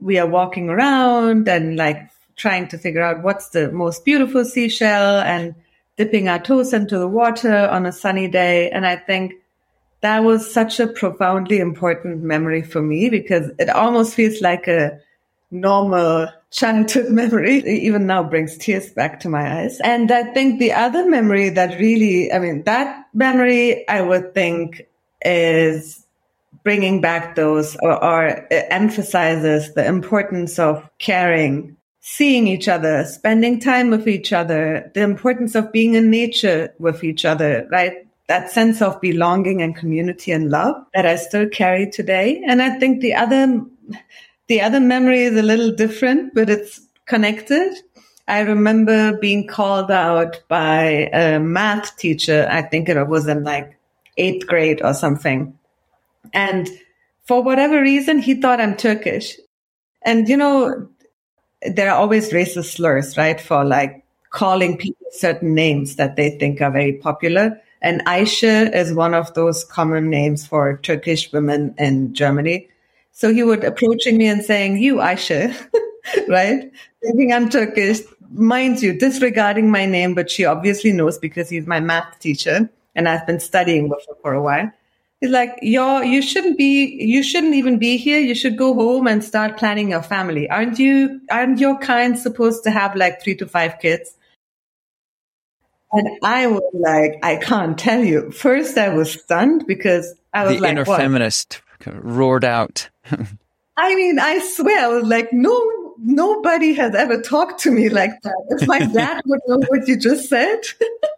we are walking around and like trying to figure out what's the most beautiful seashell and dipping our toes into the water on a sunny day. And i think that was such a profoundly important memory for me because it almost feels like a normal childhood [LAUGHS] memory. It even now brings tears back to my eyes. And i think the other memory that really i mean that memory i would think is bringing back those or, or uh, emphasizes the importance of caring, seeing each other, spending time with each other, the importance of being in nature with each other, right? That sense of belonging and community and love that I still carry today. And I think the other, the other memory is a little different, but it's connected. I remember being called out by a math teacher. I think it was in like eighth grade or something. And for whatever reason, he thought I'm Turkish. And, you know, there are always racist slurs, right? For like calling people certain names that they think are very popular. And Aisha is one of those common names for Turkish women in Germany. So he would approaching me and saying, you Aisha, [LAUGHS] right? Thinking I'm Turkish, mind you, disregarding my name, but she obviously knows because he's my math teacher and I've been studying with her for a while. He's like, you're, you shouldn't be, you shouldn't even be here. You should go home and start planning your family. Aren't you, aren't your kind supposed to have like three to five kids? And I was like, I can't tell you. First, I was stunned because I was the like, inner what? feminist roared out. [LAUGHS] I mean, I swear, I was like, no, nobody has ever talked to me like that. If my [LAUGHS] dad would know what you just said,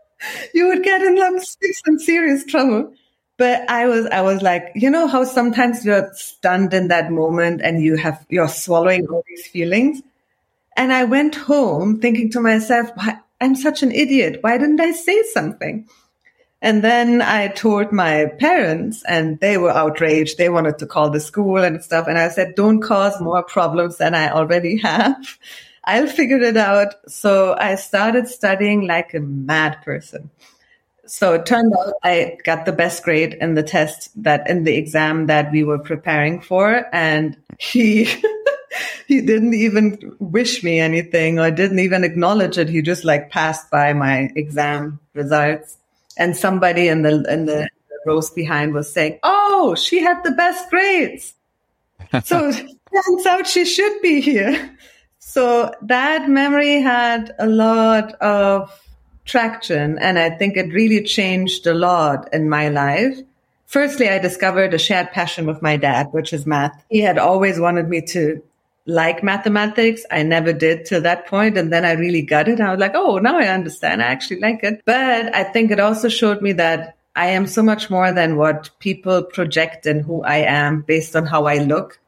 [LAUGHS] you would get in some serious trouble. But I was, I was like, you know how sometimes you're stunned in that moment and you have, you're swallowing all these feelings. And I went home thinking to myself, I'm such an idiot. Why didn't I say something? And then I told my parents and they were outraged. They wanted to call the school and stuff. And I said, don't cause more problems than I already have. I'll figure it out. So I started studying like a mad person. So it turned out I got the best grade in the test that in the exam that we were preparing for. And he, [LAUGHS] he didn't even wish me anything or didn't even acknowledge it. He just like passed by my exam results. And somebody in the in the rows behind was saying, "Oh, she had the best grades." [LAUGHS] so turns out she should be here. So that memory had a lot of traction, and I think it really changed a lot in my life. Firstly, I discovered a shared passion with my dad, which is math. He had always wanted me to like mathematics. I never did to that point. And then I really got it. I was like, oh, now I understand. I actually like it. But I think it also showed me that I am so much more than what people project and who I am based on how I look.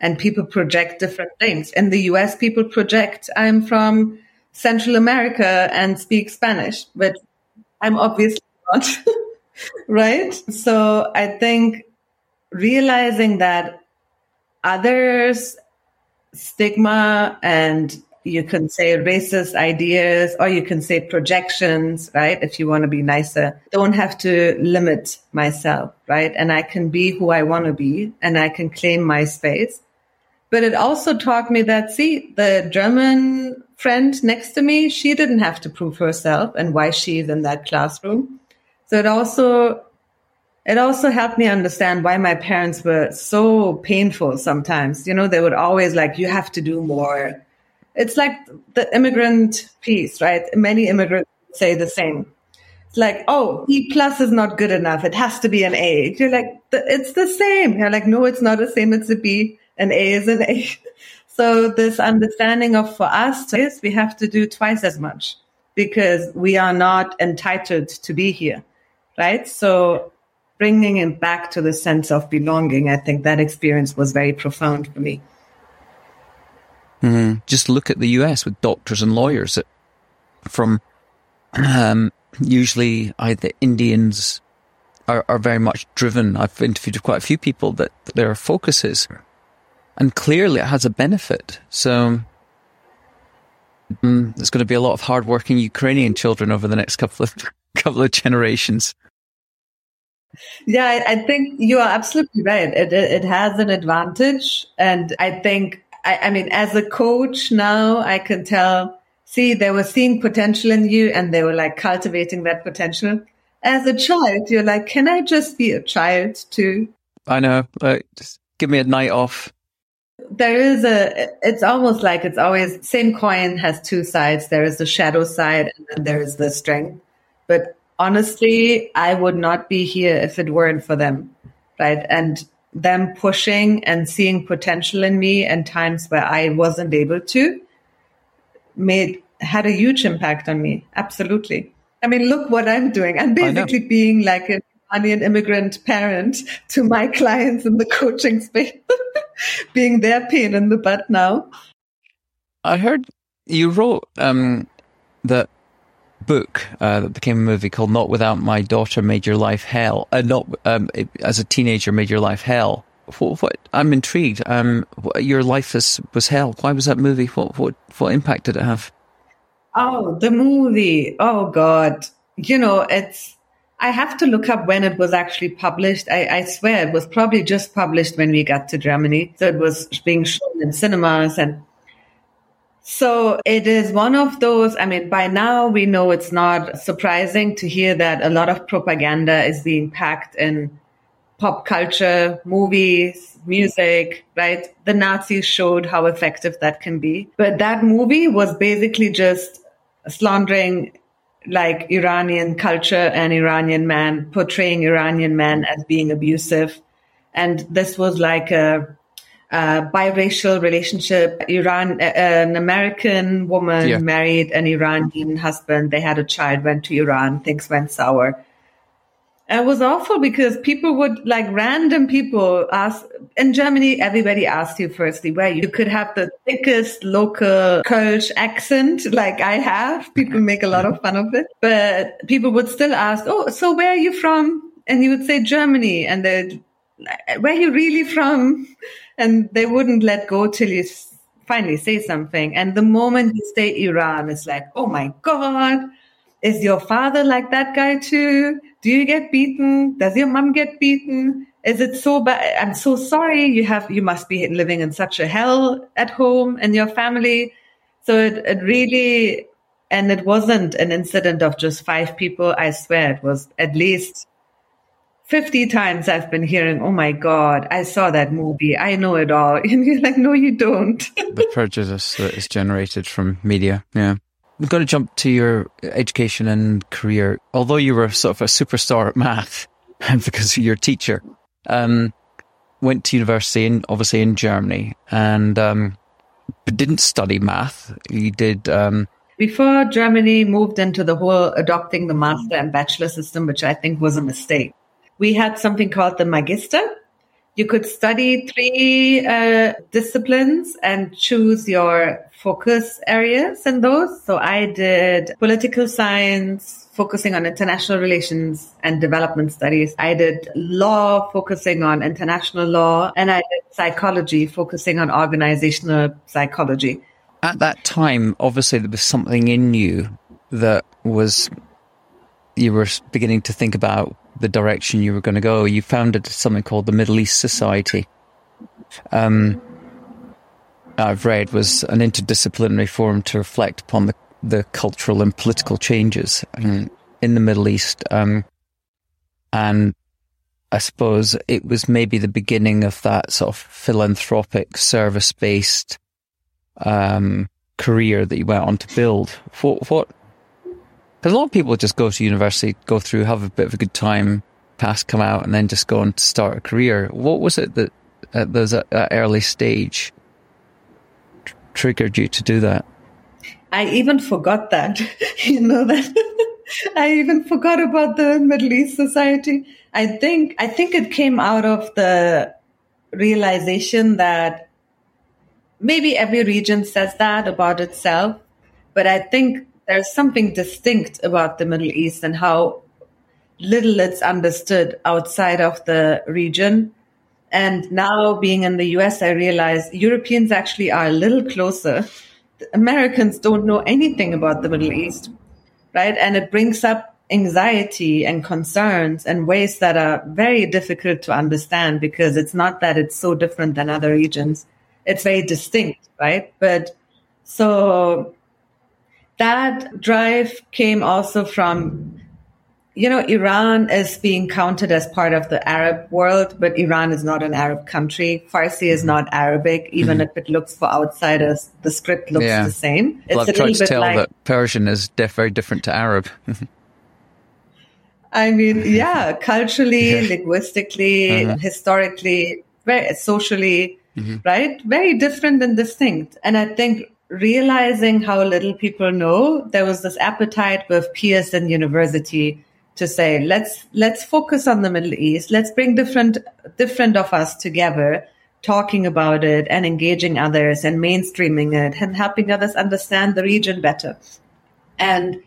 And people project different things. In the US, people project I'm from Central America and speak Spanish, but I'm obviously not. [LAUGHS] right? So I think realizing that others stigma and you can say racist ideas or you can say projections, right? If you want to be nicer, don't have to limit myself, right? And I can be who I want to be and I can claim my space. But it also taught me that, see, the German friend next to me, she didn't have to prove herself and why she is in that classroom. So it also it also helped me understand why my parents were so painful sometimes. You know, they would always like, you have to do more. It's like the immigrant piece, right? Many immigrants say the same. It's like, oh, B plus is not good enough. It has to be an A. You're like, it's the same. You're like, no, it's not the same. It's a B. An A is an A. [LAUGHS] So this understanding of for us is we have to do twice as much because we are not entitled to be here. Right. So bringing it back to the sense of belonging, I think that experience was very profound for me. Mm, just look at the US with doctors and lawyers that, from um, usually either Indians are, are, very much driven. I've interviewed quite a few people that their focus is, and clearly it has a benefit. So um, there's going to be a lot of hardworking Ukrainian children over the next couple of [LAUGHS] couple of generations. Yeah, I, I think you are absolutely right. It, it, it has an advantage. And I think, I, I mean, as a coach now, I can tell, see, they were seeing potential in you and they were like cultivating that potential. As a child, you're like, can I just be a child too? I know. Like, just give me a night off. There is a, it's almost like it's always, same coin has two sides. There is the shadow side and then there is the strength. But honestly, I would not be here if it weren't for them. Right. And them pushing and seeing potential in me and times where I wasn't able to made had a huge impact on me. Absolutely. I mean, look what I'm doing. I'm basically being like an Iranian immigrant parent to my clients in the coaching space, [LAUGHS] being their pain in the butt now. I heard you wrote um, that book uh, that became a movie called "Not Without My Daughter Made Your Life Hell." Uh, not um, it, as a teenager made your life hell. What, what, I'm intrigued. Um, your life is, was hell. Why was that movie? What what what impact did it have? Oh, the movie. Oh God. You know, it's I have to look up when it was actually published. I, I, swear it was probably just published when we got to Germany. So it was being shown in cinemas and so it is one of those. I mean, by now we know it's not surprising to hear that a lot of propaganda is being packed in pop culture, movies, music, right? The Nazis showed how effective that can be. But that movie was basically just slandering like Iranian culture and Iranian man, portraying Iranian men as being abusive. And this was like a, a biracial relationship. Iran, uh, an American woman yeah. married an Iranian husband. They had a child, went to Iran, things went sour. It was awful because people would like random people ask in Germany, everybody asked you firstly where you could have the thickest local Kölsch accent like I have. People [LAUGHS] make a lot of fun of it, but people would still ask, Oh, so where are you from? And you would say Germany and they'd, where are you really from? And they wouldn't let go till you finally say something. And the moment you say Iran, it's like, Oh my God, is your father like that guy too? Do you get beaten? Does your mom get beaten? Is it so bad? I'm so sorry. You have, you must be living in such a hell at home and your family. So it, it really, and it wasn't an incident of just five people. I swear it was at least 50 times I've been hearing, oh my God, I saw that movie. I know it all. [LAUGHS] And you're like, no, you don't. the prejudice that is generated from media. Yeah. I'm going to jump to your education and career. Although you were sort of a superstar at math [LAUGHS] because your teacher, um, went to university in obviously in Germany and um, but didn't study math. You did. Um, Before Germany moved into the whole adopting the master and bachelor system, which I think was a mistake, we had something called the Magister, you could study three uh, disciplines and choose your focus areas in those. So I did political science, focusing on international relations and development studies. I did law, focusing on international law, and I did psychology, focusing on organizational psychology. At that time, obviously, there was something in you that was you were beginning to think about the direction you were going to go. You founded something called the Middle East Society. Um, I've read was an interdisciplinary forum to reflect upon the, the cultural and political changes in, in the Middle East. Um, and I suppose it was maybe the beginning of that sort of philanthropic, service based um, career that you went on to build. What, what because a lot of people just go to university, go through, have a bit of a good time, pass, come out, and then just go on to start a career. What was it that at those at early stage tr- triggered you to do that? I even forgot that. [LAUGHS] you know that. [LAUGHS] I even forgot about the Middle East Society. I think I think it came out of the realization that maybe every region says that about itself, but I think there's something distinct about the Middle East and how little it's understood outside of the region. And now being in the US, I realize Europeans actually are a little closer. Americans don't know anything about the Middle East, right? And it brings up anxiety and concerns in ways that are very difficult to understand because it's not that it's so different than other regions. It's very distinct, right? But so that drive came also from you know, Iran is being counted as part of the Arab world, but Iran is not an Arab country. Farsi is not Arabic, even mm-hmm. if it looks for outsiders, the script looks yeah. the same. It's well, I've tried to tell like, that Persian is very different to Arab. I mean, [LAUGHS] yeah, culturally, linguistically, uh-huh. historically, very socially, mm-hmm. right? Very different and distinct. And I think realizing how little people know, there was this appetite with peers in university to say let's let's focus on the Middle East. Let's bring different different of us together, talking about it and engaging others and mainstreaming it and helping others understand the region better. And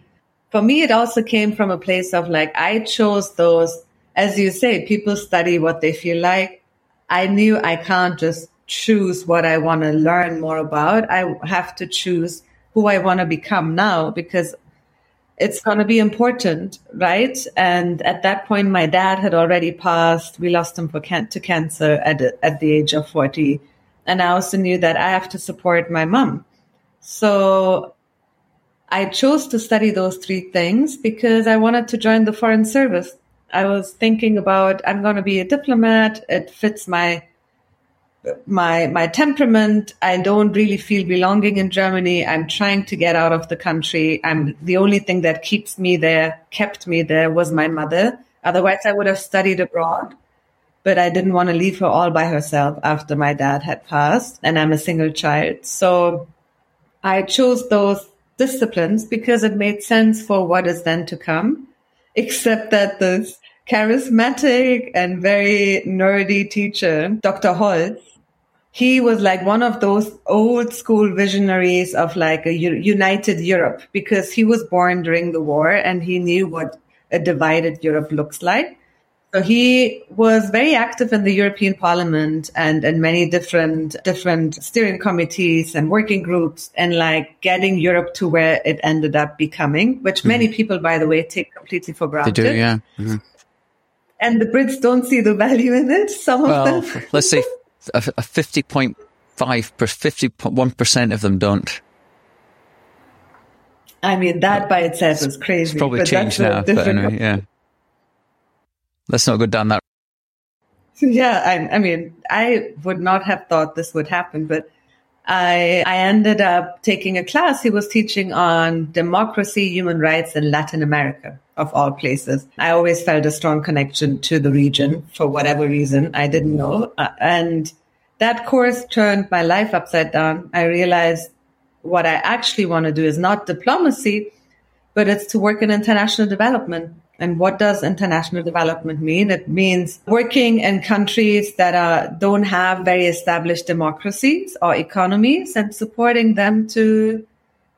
for me, it also came from a place of like I chose those, as you say, people study what they feel like. I knew I can't just choose what I want to learn more about. I have to choose who I want to become now because it's going to be important, right? And at that point, my dad had already passed. We lost him for can- to cancer at, at the age of 40. And I also knew that I have to support my mom. So I chose to study those three things because I wanted to join the foreign service. I was thinking about, I'm going to be a diplomat. It fits my my my temperament i don't really feel belonging in germany. I'm trying to get out of the country. I'm the only thing that keeps me there kept me there was my mother. Otherwise i would have studied abroad but i didn't want to leave her all by herself after my dad had passed and i'm a single child. So i chose those disciplines because it made sense for what is then to come [LAUGHS] except that this charismatic and very nerdy teacher, Dr. Holz, he was like one of those old school visionaries of like a united Europe because he was born during the war and he knew what a divided Europe looks like. So he was very active in the European Parliament and in many different different steering committees and working groups and like getting Europe to where it ended up becoming, which mm-hmm. many people, by the way, take completely for granted. They do, yeah. Mm-hmm. And the Brits don't see the value in it. Some well, of them. let's say [LAUGHS] a, a 50.5 per 51% of them don't. I mean, that by itself is crazy. It's probably changed now, but anyway, yeah. Let's not go down that. [LAUGHS] Yeah, I, I mean, I would not have thought this would happen, but I, I ended up taking a class. He was teaching on democracy, human rights and Latin America, of all places. I always felt a strong connection to the region for whatever reason. I didn't know. Uh, and that course turned my life upside down. I realized what I actually want to do is not diplomacy, but it's to work in international development. And what does international development mean? It means working in countries that are, don't have very established democracies or economies and supporting them to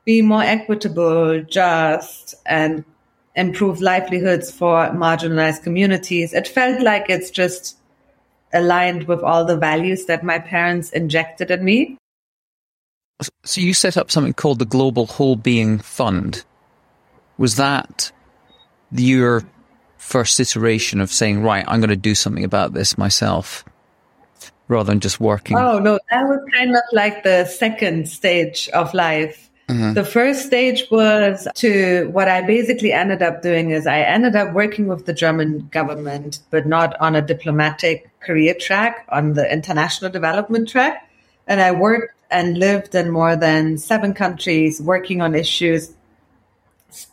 be more equitable, just, and improve livelihoods for marginalized communities. It felt like it's just aligned with all the values that my parents injected in me. So you set up something called the Global Whole Being Fund. Was that your first iteration of saying, right, I'm going to do something about this myself rather than just working? Oh, no, that was kind of like the second stage of life. Mm-hmm. The first stage was to what I basically ended up doing is I ended up working with the German government, but not on a diplomatic career track, on the international development track. And I worked and lived in more than seven countries working on issues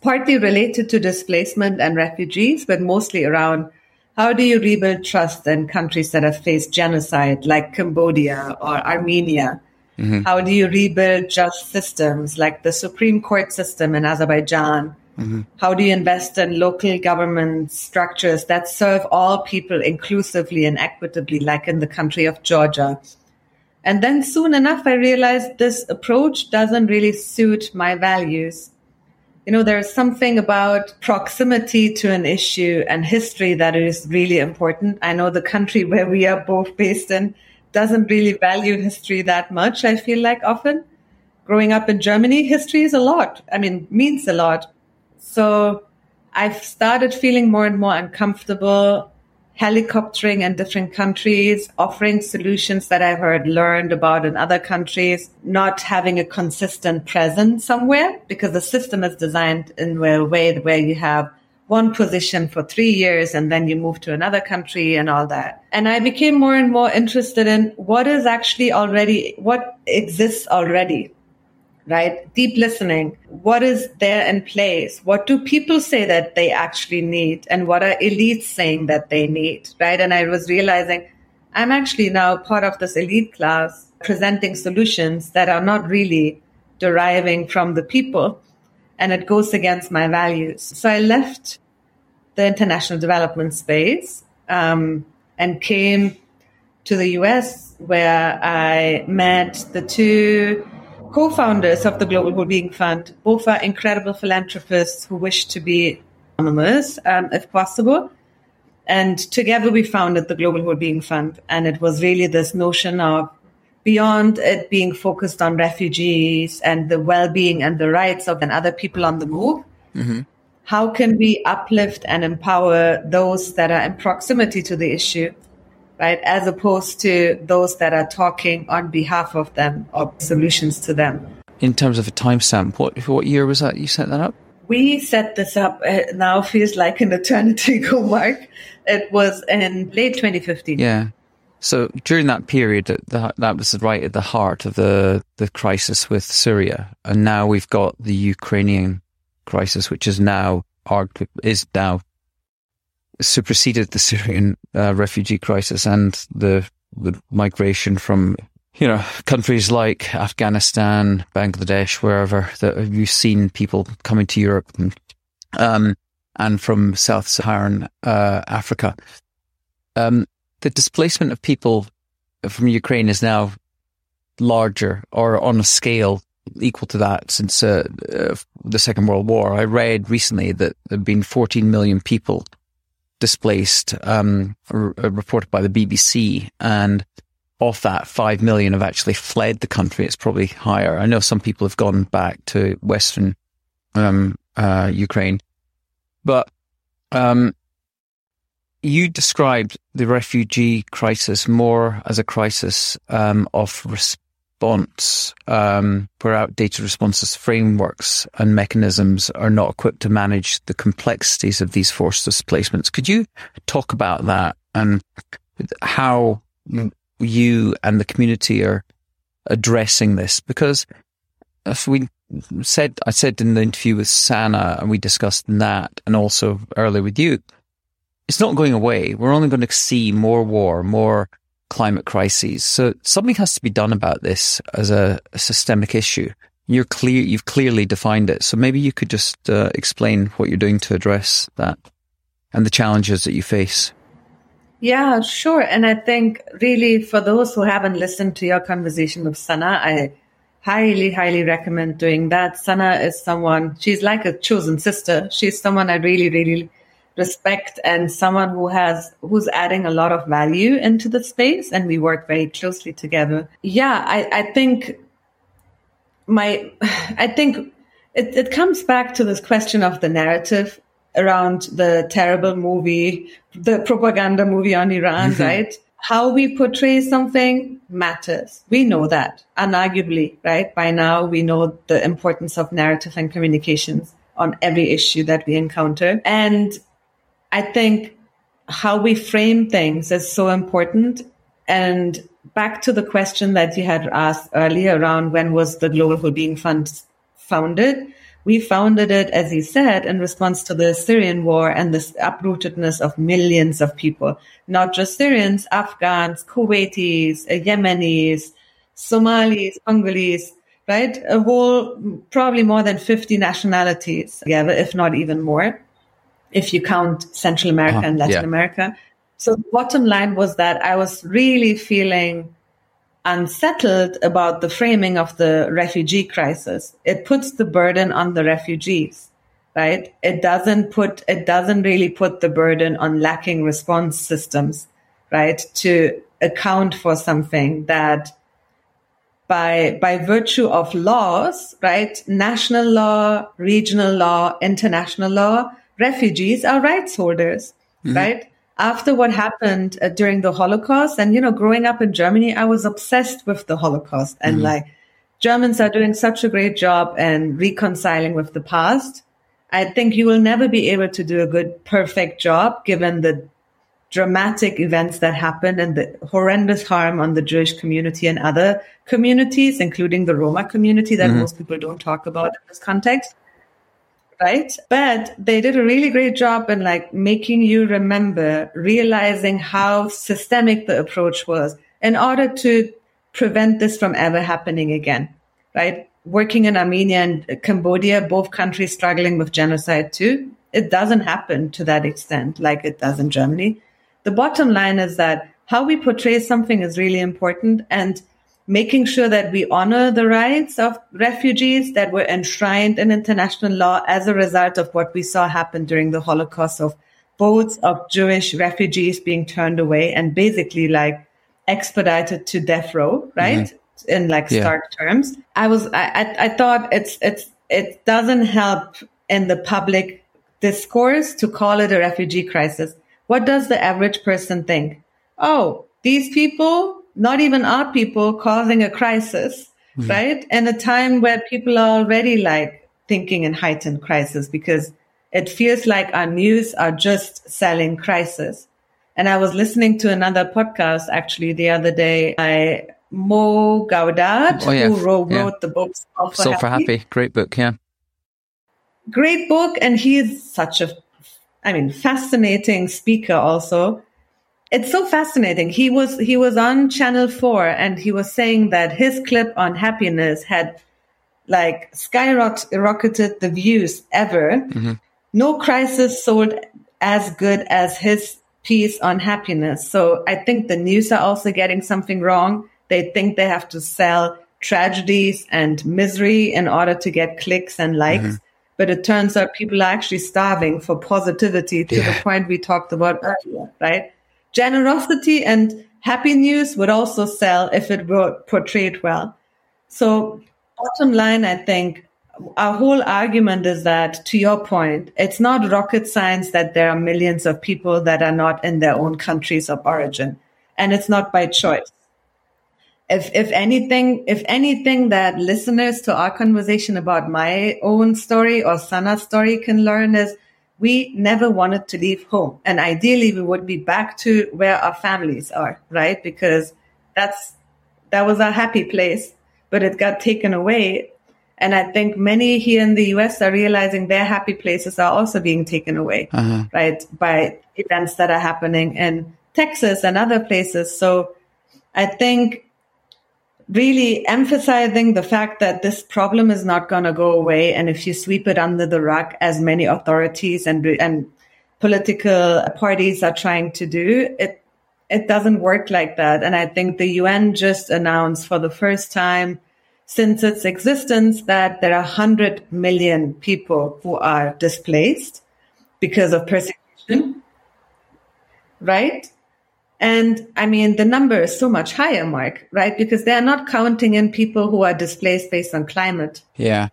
partly related to displacement and refugees, but mostly around how do you rebuild trust in countries that have faced genocide, like Cambodia or Armenia? Mm-hmm. How do you rebuild just systems like the Supreme Court system in Azerbaijan? Mm-hmm. How do you invest in local government structures that serve all people inclusively and equitably, like in the country of Georgia? And then soon enough, I realized this approach doesn't really suit my values you know, there's something about proximity to an issue and history that is really important. I know the country [LAUGHS] where we are both based in doesn't really value history that much. I feel like often growing up in Germany, history is a lot. I mean, means a lot. So I've started feeling more and more uncomfortable helicoptering in different countries, offering solutions that I've heard learned about in other countries, not having a consistent presence somewhere because the system is designed in a way where you have one position for three years and then you move to another country and all that. And I became more and more interested in what is actually already, what exists already right? Deep listening. What is there in place? What do people say that they actually need? And what are elites saying that they need, right? And I was realizing I'm actually now part of this elite class presenting solutions that are not really deriving from the people. And it goes against my values. So I left the international development space um, and came to the US where I met the two co-founders of the Global Whole Being Fund. Both are incredible philanthropists who wish to be anonymous, um, if possible. And together we founded the Global Whole Being Fund. And it was really this notion of beyond it being focused on refugees and the well-being and the rights of and other people on the move, mm-hmm. how can we uplift and empower those that are in proximity to the issue, right, as opposed to those that are talking on behalf of them or solutions to them? In terms of a timestamp, what what year was that you set that up? We set this up. Uh, now feels like an eternity ago, [LAUGHS] Mark. It was in late 2015. Yeah. So during that period, that, that was right at the heart of the, the crisis with Syria. And now we've got the Ukrainian crisis, which is now, is now superseded the Syrian uh, refugee crisis and the, the migration from, you know, countries like Afghanistan, Bangladesh, wherever that you've seen people coming to Europe and, um, and from South-Saharan uh, Africa. Um, the displacement of people from Ukraine is now larger or on a scale equal to that since uh, uh, the Second World War. I read recently that there have been 14 million people displaced, um, r- uh, reported by the BBC, and of that, 5 million have actually fled the country. It's probably higher. I know some people have gone back to Western um, uh, Ukraine, but um, you described the refugee crisis more as a crisis um, of response, um, where outdated responses frameworks and mechanisms are not equipped to manage the complexities of these forced displacements. Could you talk about that and how you and the community are addressing this? Because if we said, I said in the interview with Sana, and we discussed that, and also earlier with you, it's not going away. We're only going to see more war, more climate crises. So something has to be done about this as a, a systemic issue. You're clear, you've clearly defined it. So maybe you could just uh, explain what you're doing to address that and the challenges that you face. Yeah, sure. And I think really for those who haven't listened to your conversation with Sana, I highly, highly recommend doing that. Sana is someone, she's like a chosen sister. She's someone I really, really respect and someone who has who's adding a lot of value into the space and we work very closely together. Yeah i, I think my [SIGHS] i think it, it comes back to this question of the narrative around the terrible movie the propaganda movie on iran mm-hmm. right? How we portray something matters. We know that unarguably right? By now we know the importance of narrative and communications on every issue that we encounter. And I think how we frame things is so important. And back to the question that you had asked earlier around when was the Global Whole Being Fund founded? We founded it, as you said, in response to the Syrian war and this uprootedness of millions of people, not just Syrians, Afghans, Kuwaitis, uh, Yemenis, Somalis, Congolese, right? A whole, probably more than 50 nationalities together, if not even more if you count Central America uh and Latin yeah. America. So the bottom line was that I was really feeling unsettled about the framing of the refugee crisis. It puts the burden on the refugees, right? It doesn't put, it doesn't really put the burden on lacking response systems, right? To account for something that by, by virtue of laws, right? National law, regional law, international law, refugees are rights holders, mm-hmm. right? After what happened uh, during the Holocaust, and you know, growing up in Germany, I was obsessed with the Holocaust, and mm-hmm. like Germans are doing such a great job and reconciling with the past. I think you will never be able to do a good, perfect job given the dramatic events that happened and the horrendous harm on the Jewish community and other communities, including the Roma community that mm-hmm. most people don't talk about in this context right? But they did a really great job in like making you remember, realizing how systemic the approach was in order to prevent this from ever happening again, right? Working in Armenia and Cambodia, both countries struggling with genocide too. it doesn't happen to that extent like it does in Germany. The bottom line is that how we portray something is really important and making sure that we honor the rights of refugees that were enshrined in international law as a result of what we saw happen during the Holocaust of boats of Jewish refugees being turned away and basically like expedited to death row, right? Mm-hmm. In like yeah. stark terms. I was, I, I, I thought it's, it's, it doesn't help in the public discourse to call it a refugee crisis. What does the average person think? Oh, these people, not even our people causing a crisis, mm-hmm. right? And a time where people are already like thinking in heightened crisis because it feels like our news are just selling crisis. And I was listening to another podcast actually the other day by Mo Gawdat, oh, yeah. who wrote, yeah. wrote the book Solve for, for Happy. Happy. Great book, yeah. Great book. And he's such a, I mean, fascinating speaker also. It's so fascinating. He was, he was on channel four and he was saying that his clip on happiness had like skyrocketed the views ever. Mm-hmm. No crisis sold as good as his piece on happiness. So I think the news are also getting something wrong. They think they have to sell tragedies and misery in order to get clicks and likes. Mm-hmm. But it turns out people are actually starving for positivity to yeah. the point we talked about earlier, right? Generosity and happy news would also sell if it were portrayed well. So bottom line, I think our whole argument is that, to your point, it's not rocket science that there are millions of people that are not in their own countries of origin, and it's not by choice. If if anything, if anything that listeners to our conversation about my own story or Sana's story can learn is we never wanted to leave home, and ideally we would be back to where our families are, right? Because that's that was our happy place, but it got taken away and I think many here in the US are realizing their happy places are also being taken away, uh-huh. right, by events that are happening in Texas and other places. So I think really emphasizing the fact that this problem is not going to go away. And if you sweep it under the rug, as many authorities and, and political parties are trying to do, it, it doesn't work like that. And I think the UN just announced for the first time since its existence that there are 100 million people who are displaced because of persecution, right? And I mean, the number is so much higher, Mark, right? Because they're not counting in people who are displaced based on climate. Yeah.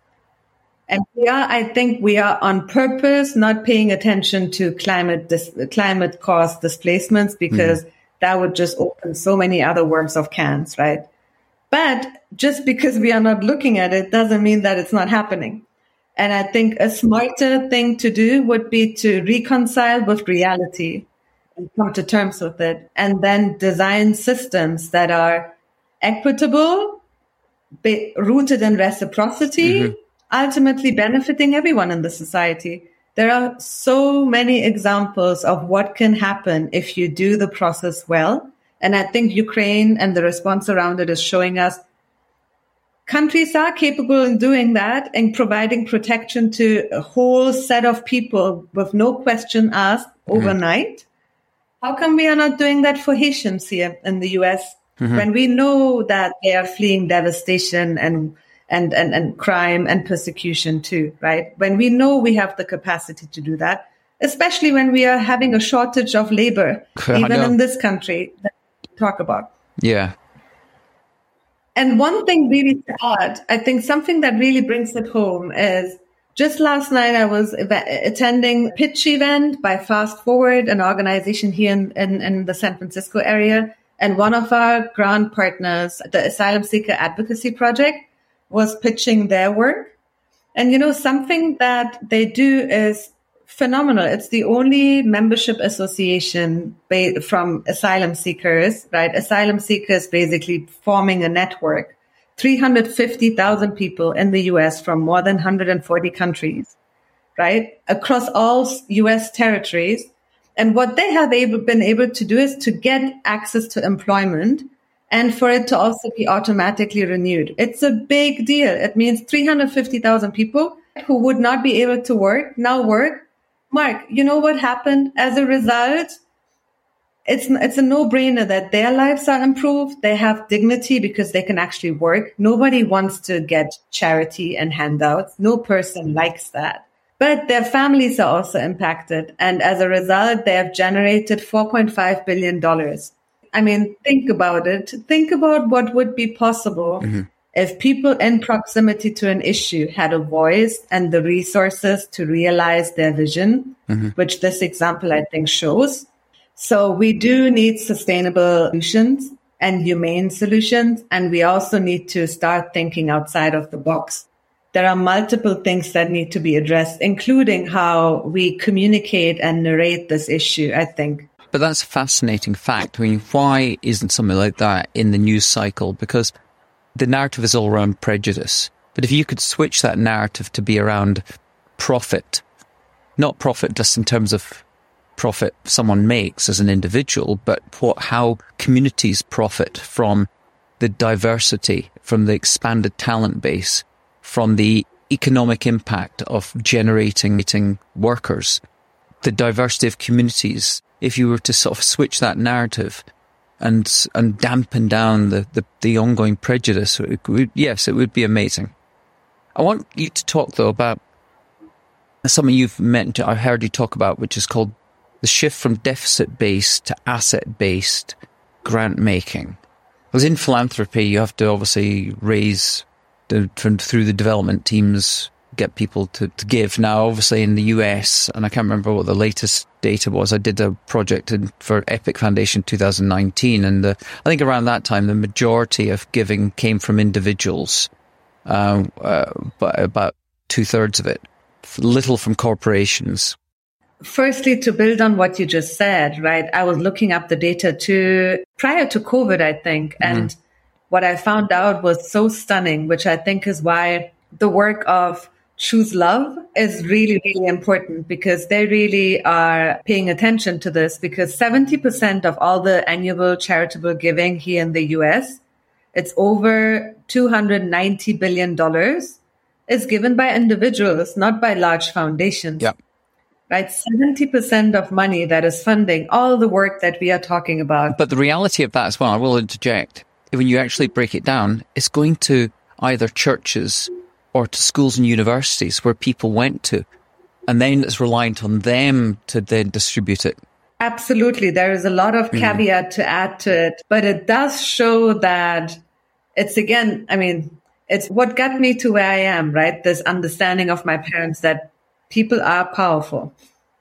And we are, I think we are on purpose not paying attention to climate, dis- climate caused displacements because mm. that would just open so many other worms of cans, right? But just because we are not looking at it doesn't mean that it's not happening. And I think a smarter thing to do would be to reconcile with reality and come to terms with it and then design systems that are equitable, rooted in reciprocity, mm-hmm. ultimately benefiting everyone in the society. There are so many examples of what can happen if you do the process well and I think Ukraine and the response around it is showing us countries are capable in doing that and providing protection to a whole set of people with no question asked mm-hmm. How come we are not doing that for Haitians here in the US mm-hmm. when we know that they are fleeing devastation and and, and, and crime and persecution too, right? When we know we have the capacity to do that, especially when we are having a shortage of labor, [LAUGHS] even in this country that we talk about. Yeah. And one thing really add, I think something that really brings it home is just last night I was attending pitch event by Fast Forward, an organization here in, in, in the San Francisco area. And one of our grant partners, the Asylum Seeker Advocacy Project, was pitching their work. And you know, something that they do is phenomenal. It's the only membership association from asylum seekers, right? Asylum seekers basically forming a network. 350,000 people in the US from more than 140 countries, right? Across all US territories. And what they have able, been able to do is to get access to employment and for it to also be automatically renewed. It's a big deal. It means 350,000 people who would not be able to work now work Mark, you know what happened as a result? It's, it's a no brainer that their lives are improved. They have dignity because they can actually work. Nobody wants to get charity and handouts. No person likes that. But their families are also impacted. And as a result, they have generated $4.5 billion. I mean, think about it. Think about what would be possible mm-hmm. if people in proximity to an issue had a voice and the resources to realize their vision, mm-hmm. which this example I think shows. So we do need sustainable solutions and humane solutions. And we also need to start thinking outside of the box there are multiple things that need to be addressed, including how we communicate and narrate this issue, I think. But that's a fascinating fact. I mean, why isn't something like that in the news cycle? Because the narrative is all around prejudice. But if you could switch that narrative to be around profit, not profit just in terms of profit someone makes as an individual, but what, how communities profit from the diversity, from the expanded talent base, from the economic impact of generating meeting workers, the diversity of communities. If you were to sort of switch that narrative and and dampen down the, the, the ongoing prejudice, it would, yes, it would be amazing. I want you to talk though about something you've mentioned. I've heard you talk about, which is called the shift from deficit based to asset based grant making. Because in philanthropy, you have to obviously raise through the development teams get people to, to give. Now, obviously in the US, and I can't remember what the latest data was. I did a project in, for Epic Foundation 2019, and the, I think around that time the majority of giving came from individuals, uh, uh, but about two thirds of it, little from corporations. Firstly, to build on what you just said, right? I was looking up the data to prior to COVID, I think, and mm-hmm what I found out was so stunning, which I think is why the work of Choose Love is really, really important because they really are paying attention to this because 70% of all the annual charitable giving here in the US, it's over $290 billion is given by individuals, not by large foundations. Yeah. Right? 70% of money that is funding all the work that we are talking about. But the reality of that as well, I will interject, when you actually break it down, it's going to either churches or to schools and universities where people went to. And then it's reliant on them to then distribute it. Absolutely. There is a lot of mm. caveat mm. to add to it, but it does show that it's again, I mean, it's what got me to where I am, right? This understanding of my parents that people are powerful,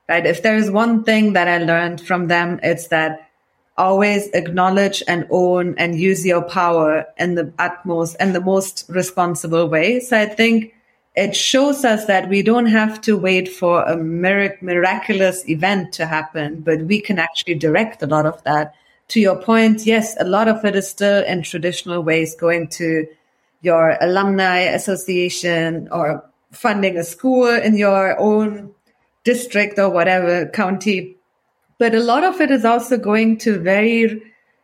right? If there is one thing that I learned from them, it's that always acknowledge and own and use your power in the utmost and the most responsible way. So I think it shows us that we don't have to wait for a mirac- miraculous event to happen, but we can actually direct a lot of that. To your point, yes, a lot of it is still in traditional ways going to your alumni association or funding a school in your own district or whatever county but a lot of it is also going to very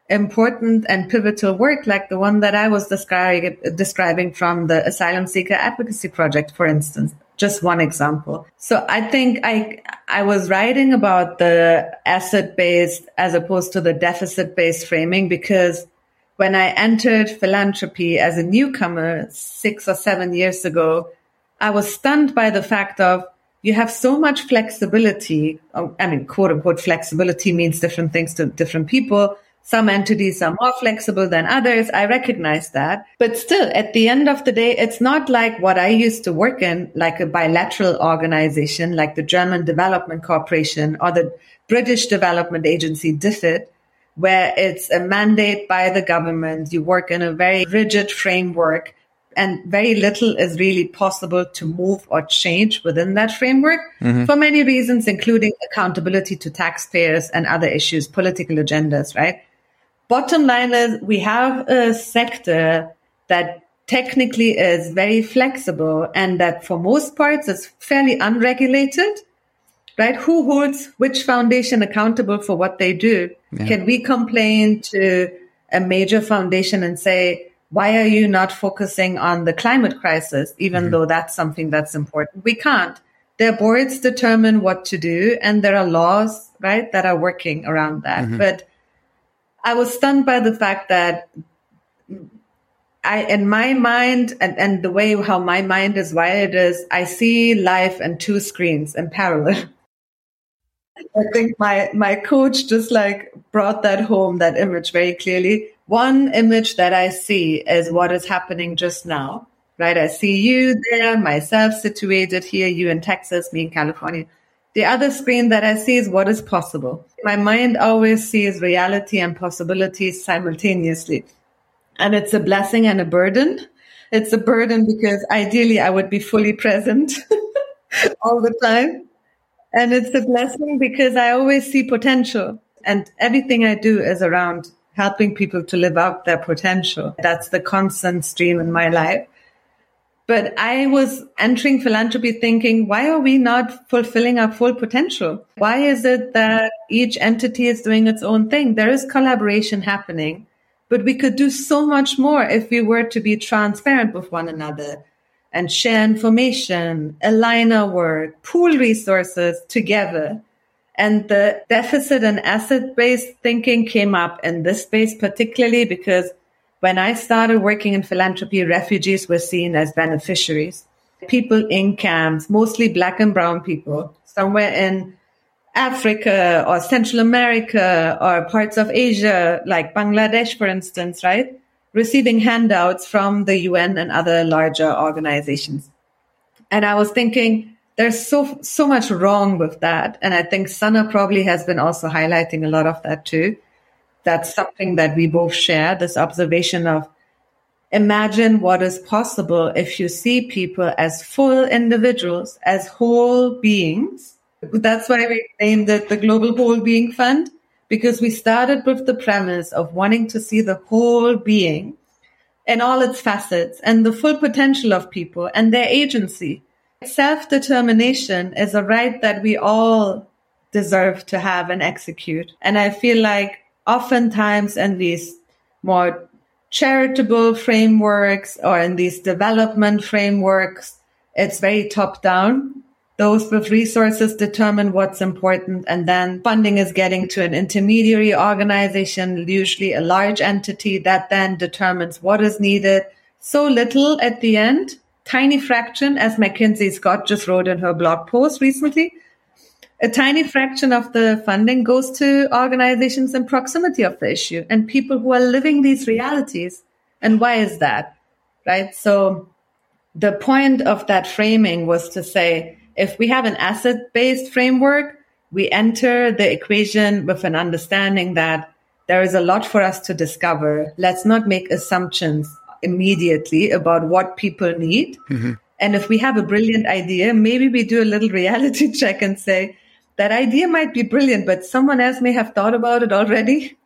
important and pivotal work like the one that I was describing, describing from the Asylum Seeker Advocacy Project, for instance. Just one example. So I think I, I was writing about the asset based as opposed to the deficit based framing because when I entered philanthropy as a newcomer six or seven years ago, I was stunned by the fact of you have so much flexibility. Oh, I mean, quote unquote, flexibility means different things to different people. Some entities are more flexible than others. I recognize that. But still, at the end of the day, it's not like what I used to work in, like a bilateral organization, like the German Development Corporation or the British Development Agency, DFID, where it's a mandate by the government. You work in a very rigid framework and very little is really possible to move or change within that framework mm-hmm. for many reasons, including accountability to taxpayers and other issues, political agendas, right? Bottom line is we have a sector that technically is very flexible and that for most parts is fairly unregulated, right? Who holds which foundation accountable for what they do? Yeah. Can we complain to a major foundation and say, why are you not focusing on the climate crisis, even mm-hmm. though that's something that's important? We can't. their boards determine what to do and there are laws, right, that are working around that. Mm-hmm. But I was stunned by the fact that I, in my mind and, and the way how my mind is wired is I see life and two screens in parallel. [LAUGHS] I think my, my coach just like brought that home, that image very clearly. One image that I see is what is happening just now, right? I see you there, myself situated here, you in Texas, me in California. The other screen that I see is what is possible. My mind always sees reality and possibilities simultaneously. And it's a blessing and a burden. It's a burden because ideally I would be fully present [LAUGHS] all the time. And it's a blessing because I always see potential and everything I do is around helping people to live out their potential. That's the constant stream in my life. But I was entering philanthropy thinking, why are we not fulfilling our full potential? Why is it that each entity is doing its own thing? There is collaboration happening. But we could do so much more if we were to be transparent with one another and share information, align our work, pool resources together. And the deficit and asset based thinking came up in this space, particularly because when I started working in philanthropy, refugees were seen as beneficiaries. People in camps, mostly black and brown people, somewhere in Africa or Central America or parts of Asia, like Bangladesh, for instance, right? Receiving handouts from the UN and other larger organizations. And I was thinking, there's so, so much wrong with that. And I think Sana probably has been also highlighting a lot of that too. That's something that we both share, this observation of imagine what is possible if you see people as full individuals, as whole beings that's why we named it the Global Whole Being Fund, because we started with the premise of wanting to see the whole being in all its facets and the full potential of people and their agency. Self determination is a right that we all deserve to have and execute. And I feel like oftentimes in these more charitable frameworks or in these development frameworks, it's very top down those with resources determine what's important and then funding is getting to an intermediary organization, usually a large entity that then determines what is needed. So little at the end, tiny fraction, as MacKenzie Scott just wrote in her blog post recently, a tiny fraction of the funding goes to organizations in proximity of the issue and people who are living these realities. And why is that? Right. So the point of that framing was to say, if we have an asset based framework, we enter the equation with an understanding that there is a lot for us to discover. Let's not make assumptions immediately about what people need. Mm-hmm. And if we have a brilliant idea, maybe we do a little reality [LAUGHS] check and say, that idea might be brilliant, but someone else may have thought about it already.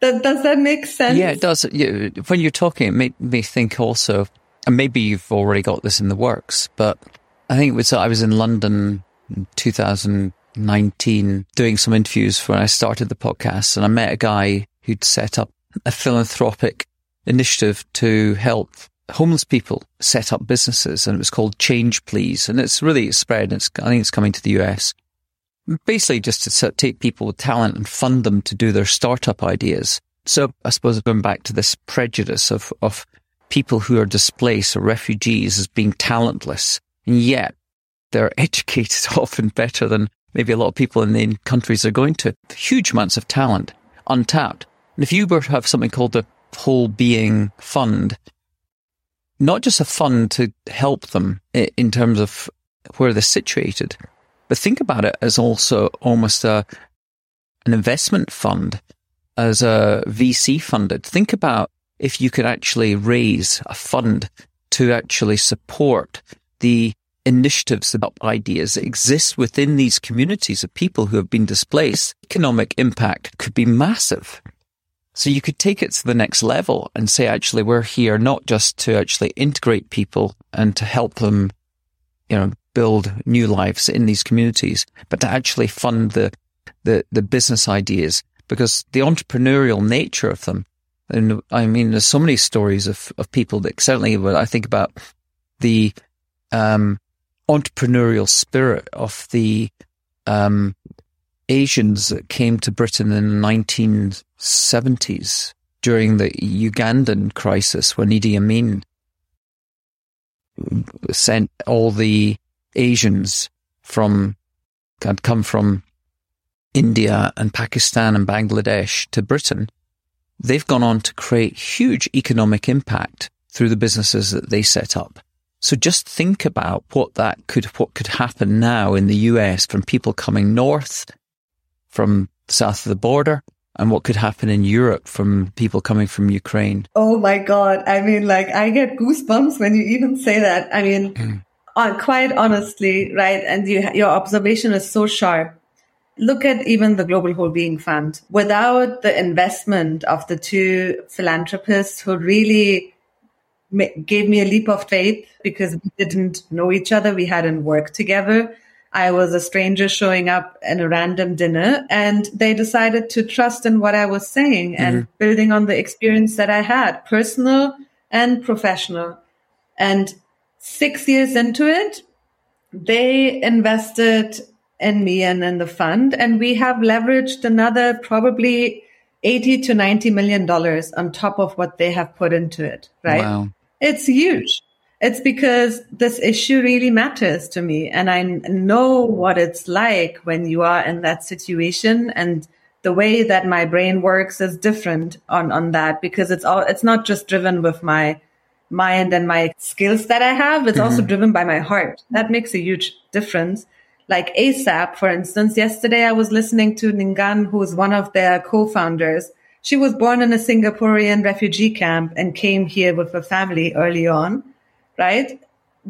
Does, does that make sense? Yeah, it does. When you're talking, it made me think also, and maybe you've already got this in the works, but I think it was, I was in London in 2019 doing some interviews when I started the podcast and I met a guy who'd set up a philanthropic initiative to help homeless people set up businesses and it was called Change Please. And it's really spread. It's, I think it's coming to the US. Basically just to take people with talent and fund them to do their startup ideas. So I suppose going back to this prejudice of, of people who are displaced or refugees as being talentless and yet they're [LAUGHS] educated [LAUGHS] often better than maybe a lot of people in the countries they're going to. Huge amounts of talent, untapped. And if you were to have something called the Whole Being Fund, not just a fund to help them in terms of where they're situated, but think about it as also almost a, an investment fund, as a VC funded. Think about if you could actually raise a fund to actually support the initiatives about ideas that exist within these communities of people who have been displaced, economic impact could be massive. So you could take it to the next level and say, actually, we're here not just to actually integrate people and to help them, you know, build new lives in these communities, but to actually fund the, the, the business ideas because the entrepreneurial nature of them. And I mean, there's so many stories of, of people that certainly when I think about the, um, entrepreneurial spirit of the um, Asians that came to Britain in the 1970s during the Ugandan crisis when Idi Amin sent all the Asians from had come from India and Pakistan and Bangladesh to Britain, they've gone on to create huge economic impact through the businesses that they set up. So just think about what that could, what could happen now in the US from people coming north from south of the border and what could happen in Europe from people coming from Ukraine. Oh my God. I mean, like I get goosebumps when you even say that. I mean, mm. quite honestly, right. And you, your observation is so sharp. Look at even the Global Whole-Being Fund. Without the investment of the two philanthropists who really gave me a leap of faith because we didn't know each other. We hadn't worked together. I was a stranger showing up in a random dinner and they decided to trust in what I was saying mm-hmm. and building on the experience that I had, personal and professional. And six years into it, they invested in me and in the fund and we have leveraged another probably 80 to 90 million dollars on top of what they have put into it, right? Wow. It's huge. It's because this issue really matters to me. And I know what it's like when you are in that situation. And the way that my brain works is different on, on that because it's all, it's not just driven with my mind and my skills that I have. It's mm-hmm. also driven by my heart. That makes a huge difference. Like ASAP, for instance, yesterday I was listening to Ningan, who is one of their co-founders she was born in a Singaporean refugee camp and came here with her family early on, right?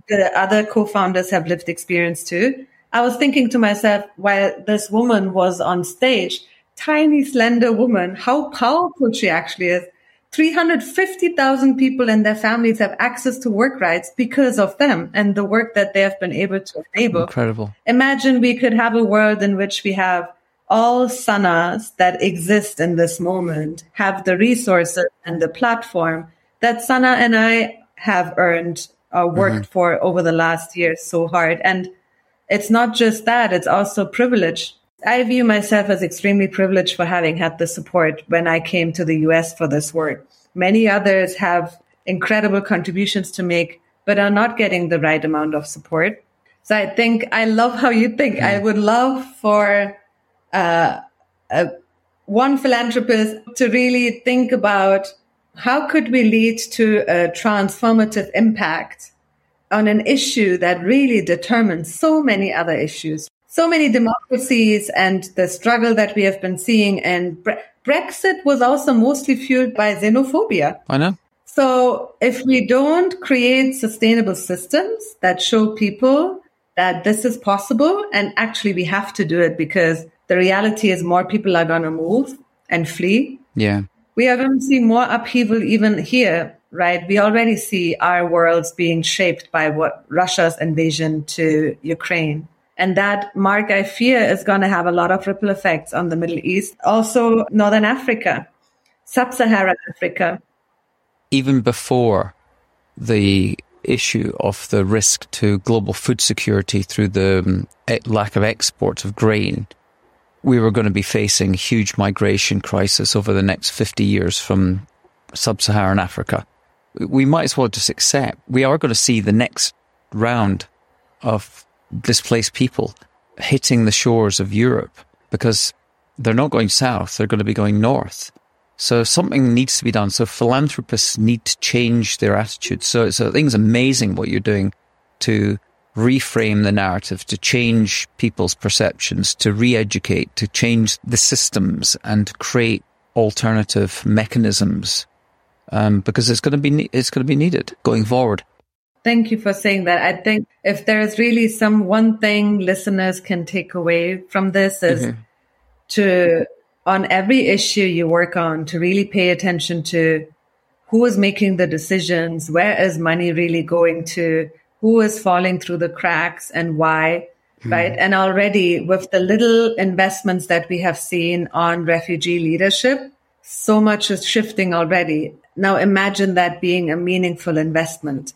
The other co-founders have lived experience too. I was thinking to myself, while this woman was on stage, tiny, slender woman, how powerful she actually is. 350,000 people and their families have access to work rights because of them and the work that they have been able to enable. Incredible. Imagine we could have a world in which we have all sanas that exist in this moment have the resources and the platform that Sana and I have earned uh, worked mm-hmm. for over the last year so hard. And it's not just that, it's also privilege. I view myself as extremely privileged for having had the support when I came to the US for this work. Many others have incredible contributions to make, but are not getting the right amount of support. So I think I love how you think. Mm-hmm. I would love for uh, uh, one philanthropist to really think about how could we lead to a transformative impact on an issue that really determines so many other issues, so many democracies and the struggle that we have been seeing. And Bre- Brexit was also mostly fueled by xenophobia. I know. So if we don't create sustainable systems that show people that this is possible, and actually we have to do it because the reality is more people are going to move and flee. Yeah. We are going to see more upheaval even here, right? We already see our worlds being shaped by what Russia's invasion to Ukraine. And that, Mark, I fear is going to have a lot of ripple effects on the Middle East, also Northern Africa, Sub Saharan Africa. Even before the issue of the risk to global food security through the um, lack of exports of grain, we were going to be facing huge migration crisis over the next 50 years from sub-Saharan Africa. We might as well just accept we are going to see the next round of displaced people hitting the shores of Europe because they're not going south, they're going to be going north. So something needs to be done. So philanthropists need to change their attitudes. So, so I think it's amazing what you're doing to reframe the narrative, to change people's perceptions, to re-educate, to change the systems and create alternative mechanisms. Um, because it's going to be, it's going to be needed going forward. Thank you for saying that. I think if there's really some one thing listeners can take away from this is mm-hmm. to, on every issue you work on, to really pay attention to who is making the decisions, where is money really going to, who is falling through the cracks and why, mm. right? And already with the little investments that we have seen on refugee leadership, so much is shifting already. Now imagine that being a meaningful investment.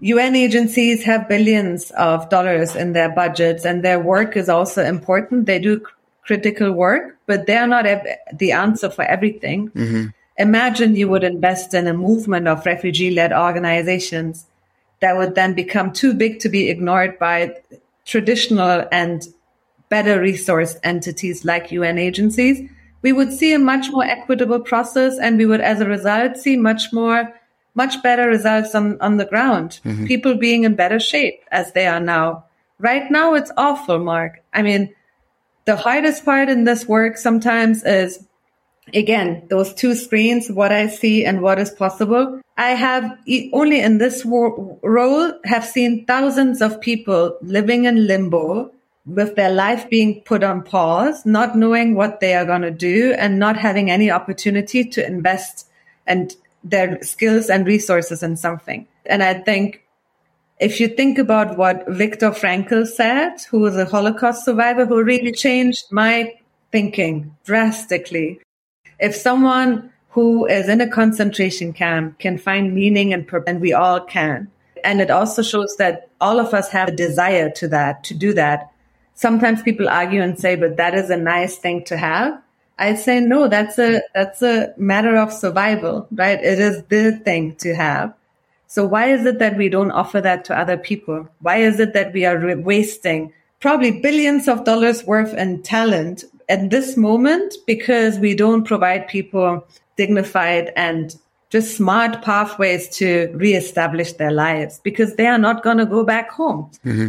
UN agencies have billions of dollars in their budgets and their work is also important. They do critical work, but they're not ev- the answer for everything. Mm-hmm. Imagine you would invest in a movement of refugee led organizations that would then become too big to be ignored by traditional and better resourced entities like UN agencies. We would see a much more equitable process and we would, as a result, see much more much better results on, on the ground. Mm-hmm. People being in better shape as they are now. Right now, it's awful, Mark. I mean, the hardest part in this work sometimes is, again, those two screens, what I see and what is possible. I have only in this role have seen thousands of people living in limbo with their life being put on pause, not knowing what they are going to do and not having any opportunity to invest and their skills and resources in something. And I think if you think about what Viktor Frankl said, who was a Holocaust survivor who really changed my thinking drastically. If someone who is in a concentration camp can find meaning and purpose, and we all can. And it also shows that all of us have a desire to that, to do that. Sometimes people argue and say, but that is a nice thing to have. I say no, that's a that's a matter of survival, right? It is the thing to have. So why is it that we don't offer that to other people? Why is it that we are re- wasting probably billions of dollars worth in talent at this moment because we don't provide people dignified and just smart pathways to reestablish their lives because they are not going to go back home. Mm-hmm.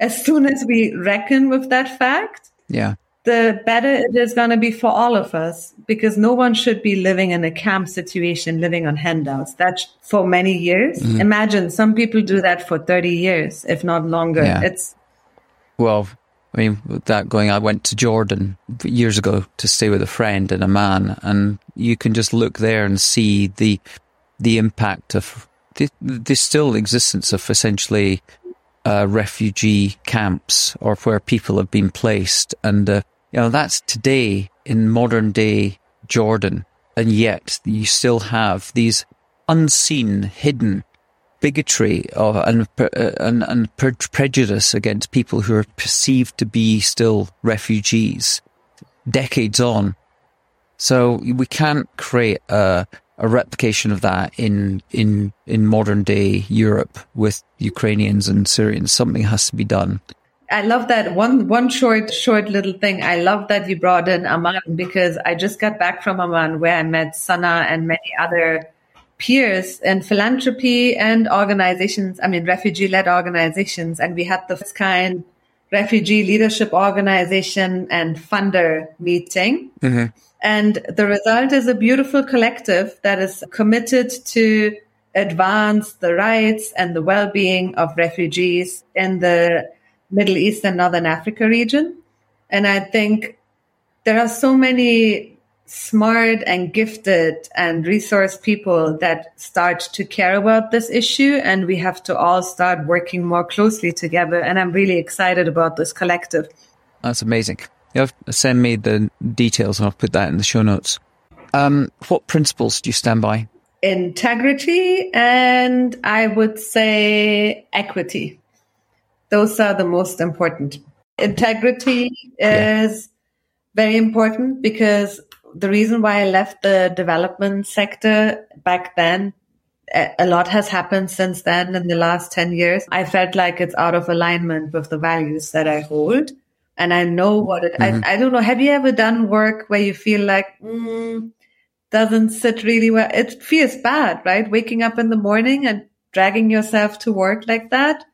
As soon as we reckon with that fact, yeah, the better it is going to be for all of us because no one should be living in a camp situation, living on handouts. That's for many years. Mm-hmm. Imagine some people do that for 30 years, if not longer. Yeah. It's well, I mean, that going, I went to Jordan years ago to stay with a friend and a man, and you can just look there and see the the impact of the, the still existence of essentially uh, refugee camps or where people have been placed, and uh, you know, that's today in modern day Jordan. And yet you still have these unseen, hidden bigotry and, and, and prejudice against people who are perceived to be still refugees decades on. So we can't create a, a replication of that in, in, in modern day Europe with Ukrainians and Syrians. Something has to be done. I love that one one short short little thing. I love that you brought in Amman because I just got back from Amman where I met Sana and many other peers in philanthropy and organizations. I mean, refugee led organizations, and we had the first kind refugee leadership organization and funder meeting. Mm-hmm. And the result is a beautiful collective that is committed to advance the rights and the well-being of refugees in the Middle East and Northern Africa region. And I think there are so many smart and gifted and resource people that start to care about this issue. And we have to all start working more closely together. And I'm really excited about this collective. That's amazing. You send me the details and I'll put that in the show notes. Um, what principles do you stand by? Integrity and I would say equity. Those are the most important. Integrity is very important because the reason why I left the development sector back then, a lot has happened since then in the last 10 years. I felt like it's out of alignment with the values that I hold. And I know what it, mm-hmm. I, I don't know. Have you ever done work where you feel like, mm, doesn't sit really well? It feels bad, right? Waking up in the morning and dragging yourself to work like that.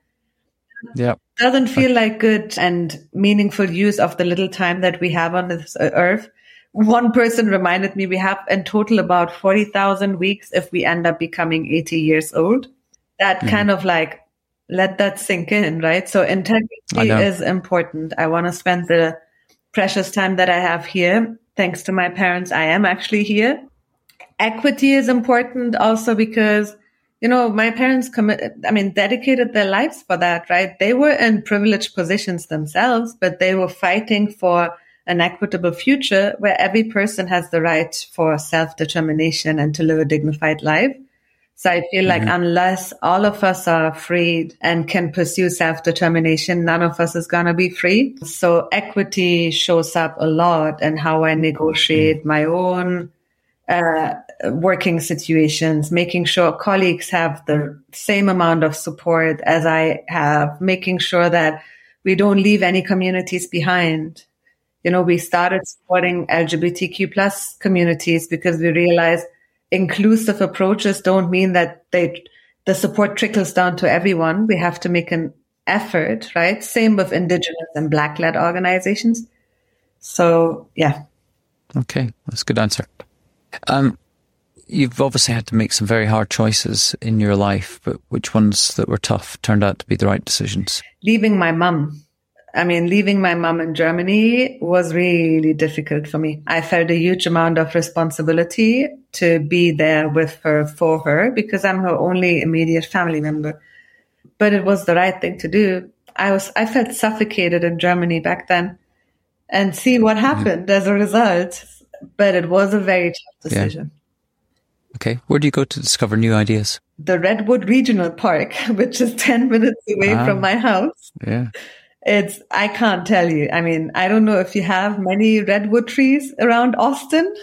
Yeah. Doesn't feel like good and meaningful use of the little time that we have on this earth. One person reminded me we have in total about 40,000 weeks if we end up becoming 80 years old. That mm kind of like let that sink in, right? So integrity is important. I want to spend the precious time that I have here. Thanks to my parents, I am actually here. Equity is important also because you know, my parents commit, I mean, dedicated their lives for that, right? They were in privileged positions themselves, but they were fighting for an equitable future where every person has the right for self determination and to live a dignified life. So I feel like mm-hmm. unless all of us are freed and can pursue self-determination, none of us is going to be free. So equity shows up a lot and how I negotiate my own uh, working situations, making sure colleagues have the same amount of support as I have, making sure that we don't leave any communities behind. You know, we started supporting LGBTQ plus communities because we realized inclusive approaches don't mean that they the support trickles down to everyone. We have to make an effort, right? Same with indigenous and black led organizations. So yeah. Okay, that's a good answer. Um, you've obviously had to make some very hard choices in your life, but which ones that were tough turned out to be the right decisions? Leaving my mum I mean, leaving my mom in Germany was really difficult for me. I felt a huge amount of responsibility to be there with her for her because I'm her only immediate family member. But it was the right thing to do. I was, I felt suffocated in Germany back then and see what happened as a result. But it was a very tough decision. Yeah. Okay. Where do you go to discover new ideas? The Redwood Regional Park, [LAUGHS] which is 10 minutes away ah, from my house. Yeah. It's, I can't tell you. I mean, I don't know if you have many redwood trees around Austin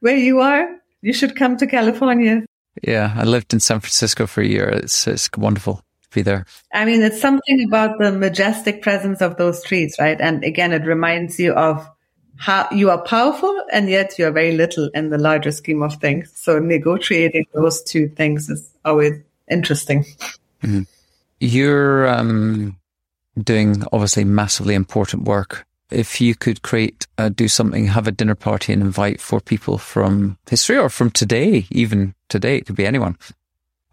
where you are. You should come to California. Yeah, I lived in San Francisco for a year. It's, it's wonderful to be there. I mean, it's something about the majestic presence of those trees, right? And again, it reminds you of how you are powerful and yet you are very little in the larger scheme of things. So negotiating those two things is always interesting. Mm-hmm. You're, um, doing obviously massively important work. If you could create, uh, do something, have a dinner party and invite four people from history or from today, even today, it could be anyone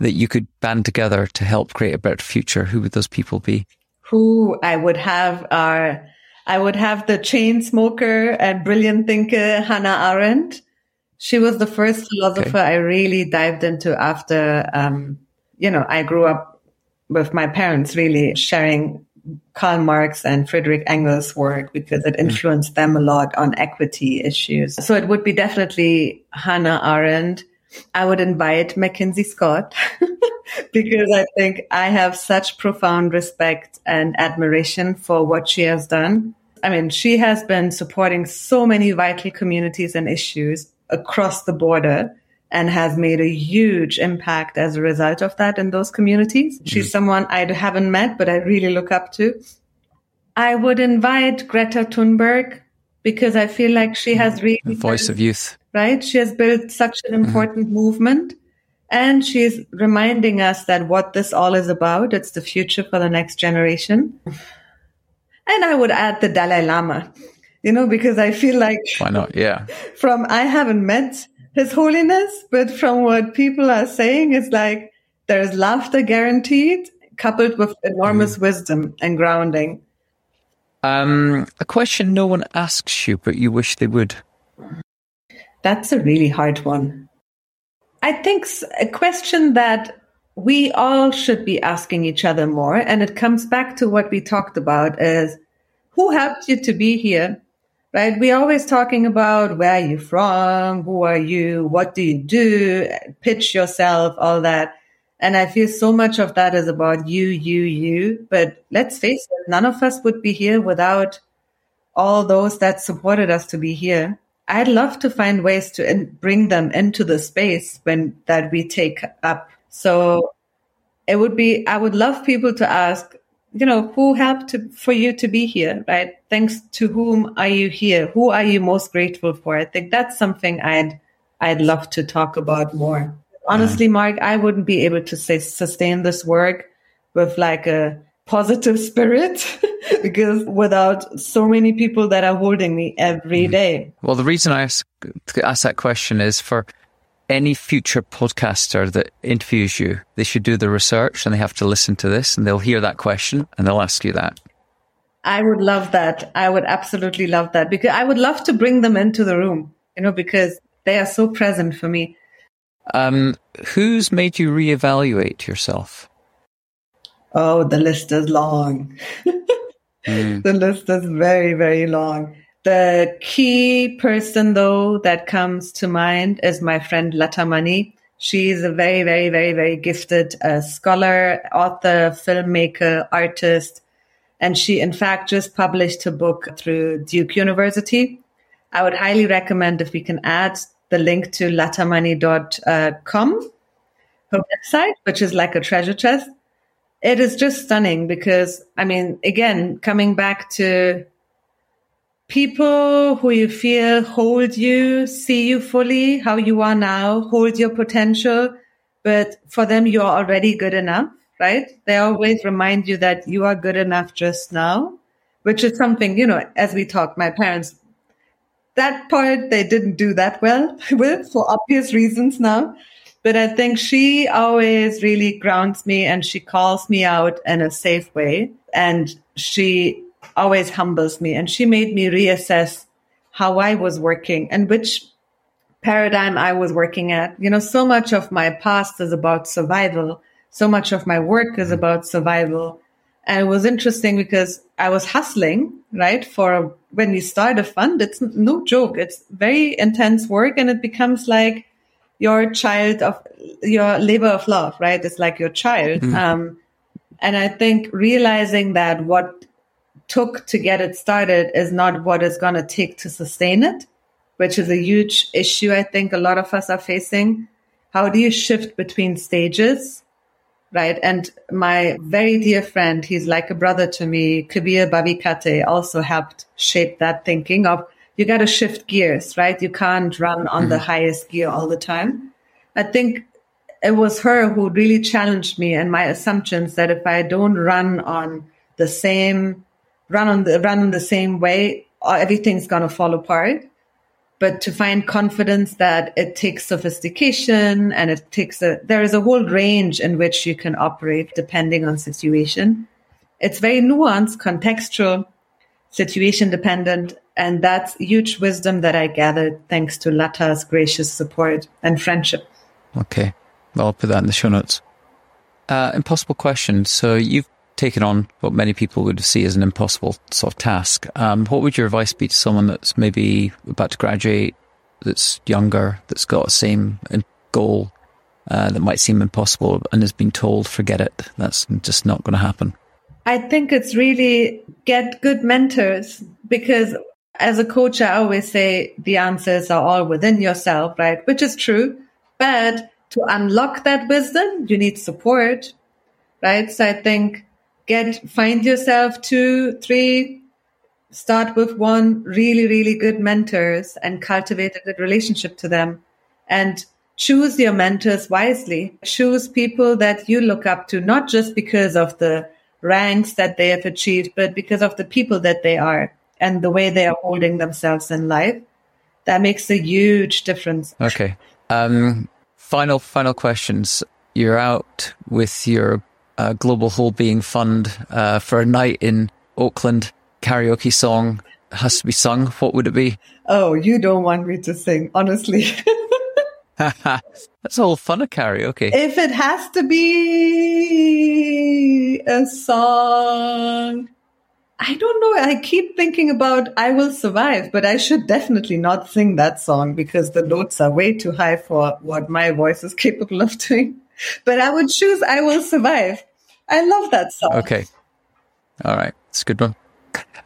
that you could band together to help create a better future, who would those people be? Who I would have are, I would have the chain smoker and brilliant thinker Hannah Arendt. She was the first philosopher okay. I really dived into after, um, you know, I grew up with my parents really sharing Karl Marx and Friedrich Engels' work because it mm. influenced them a lot on equity issues. So it would be definitely Hannah Arendt. I would invite MacKenzie Scott [LAUGHS] because I think I have such profound respect and admiration for what she has done. I mean, she has been supporting so many vital communities and issues across the border and has made a huge impact as a result of that in those communities. Mm-hmm. She's someone I haven't met, but I really look up to. I would invite Greta Thunberg because I feel like she has mm-hmm. really the voice built, of youth, right? She has built such an mm-hmm. important mm-hmm. movement and she's reminding us that what this all is about, it's the future for the next generation. And I would add the Dalai Lama, you know, because I feel like why not? Yeah. [LAUGHS] From I haven't met his Holiness, but from what people are saying, it's like there's laughter guaranteed, coupled with enormous mm. wisdom and grounding. Um, a question no one asks you, but you wish they would. That's a really hard one. I think a question that we all should be asking each other more, and it comes back to what we talked about is who helped you to be here? Right? We're always talking about where are you from? Who are you? What do you do? Pitch yourself, all that. And I feel so much of that is about you, you, you. But let's face it, none of us would be here without all those that supported us to be here. I'd love to find ways to in- bring them into the space when that we take up. So it would be, I would love people to ask, you know, who helped to, for you to be here, right? Thanks to whom are you here? Who are you most grateful for? I think that's something I'd, I'd love to talk about more. Honestly, Mark, I wouldn't be able to say, sustain this work with like a positive [LAUGHS] spirit [LAUGHS] because without so many people that are holding me every mm-hmm. day. Well, the reason I ask, ask that question is for any future podcaster that interviews you, they should do the research and they have to listen to this and they'll hear that question and they'll ask you that. I would love that. I would absolutely love that because I would love to bring them into the room, you know, because they are so present for me. Um, who's made you reevaluate yourself? Oh, the list is long. mm. [LAUGHS] The list is very, very long. The key person, though, that comes to mind is my friend Lata Mani. She's a very, very, very, very gifted uh, scholar, author, filmmaker, artist. And she, in fact, just published a book through Duke University. I would highly recommend if we can add the link to latamani.com, uh, her website, which is like a treasure chest. It is just stunning because, I mean, again, coming back to people who you feel hold you, see you fully, how you are now, hold your potential. But for them, you're already good enough, right? They always remind you that you are good enough just now, which is something, you know, as we talked, my parents, that part they didn't do that well [LAUGHS] with for obvious reasons now. But I think she always really grounds me and she calls me out in a safe way. And she always humbles me. And she made me reassess how I was working and which paradigm I was working at. You know, so much of my past is about survival. So much of my work is about survival. And it was interesting because I was hustling, right? For when you start a fund, it's no joke. It's very intense work and it becomes like your child of your labor of love, right? It's like your child. Mm. Um, and I think realizing that what took to get it started is not what it's going to take to sustain it, which is a huge issue I think a lot of us are facing. How do you shift between stages? Right. And my very dear friend, he's like a brother to me, Kabir Bavikatte, also helped shape that thinking of you got to shift gears, right? You can't run on mm-hmm. the highest gear all the time. I think it was her who really challenged me and my assumptions that if I don't run on the same run on the run in the same way, everything's going to fall apart. But to find confidence that it takes sophistication and it takes a, there is a whole range in which you can operate depending on situation. It's very nuanced, contextual, situation dependent. And that's huge wisdom that I gathered thanks to Lata's gracious support and friendship. Okay. I'll put that in the show notes. Uh, impossible question. So you've taken on what many people would see as an impossible sort of task. Um, what would your advice be to someone that's maybe about to graduate, that's younger, that's got the same goal uh, that might seem impossible and has been told, forget it, that's just not going to happen? I think it's really get good mentors because as a coach, I always say the answers are all within yourself, right? Which is true. But to unlock that wisdom, you need support, right? So I think get find yourself two, three, start with one really, really good mentors and cultivate a good relationship to them. And choose your mentors wisely. Choose people that you look up to, not just because of the ranks that they have achieved, but because of the people that they are and the way they are holding themselves in life. That makes a huge difference. Okay. Um, final, final questions. You're out with your uh, Global Whole Being Fund uh, for a night in Oakland. Karaoke song has to be sung. What would it be? Oh, you don't want me to sing, honestly. [LAUGHS] That's all fun of karaoke. If it has to be a song, I don't know. I keep thinking about I Will Survive, but I should definitely not sing that song because the notes are way too high for what my voice is [LAUGHS] capable of doing. But I would choose I Will Survive. I love that song. Okay. All right. It's a good one.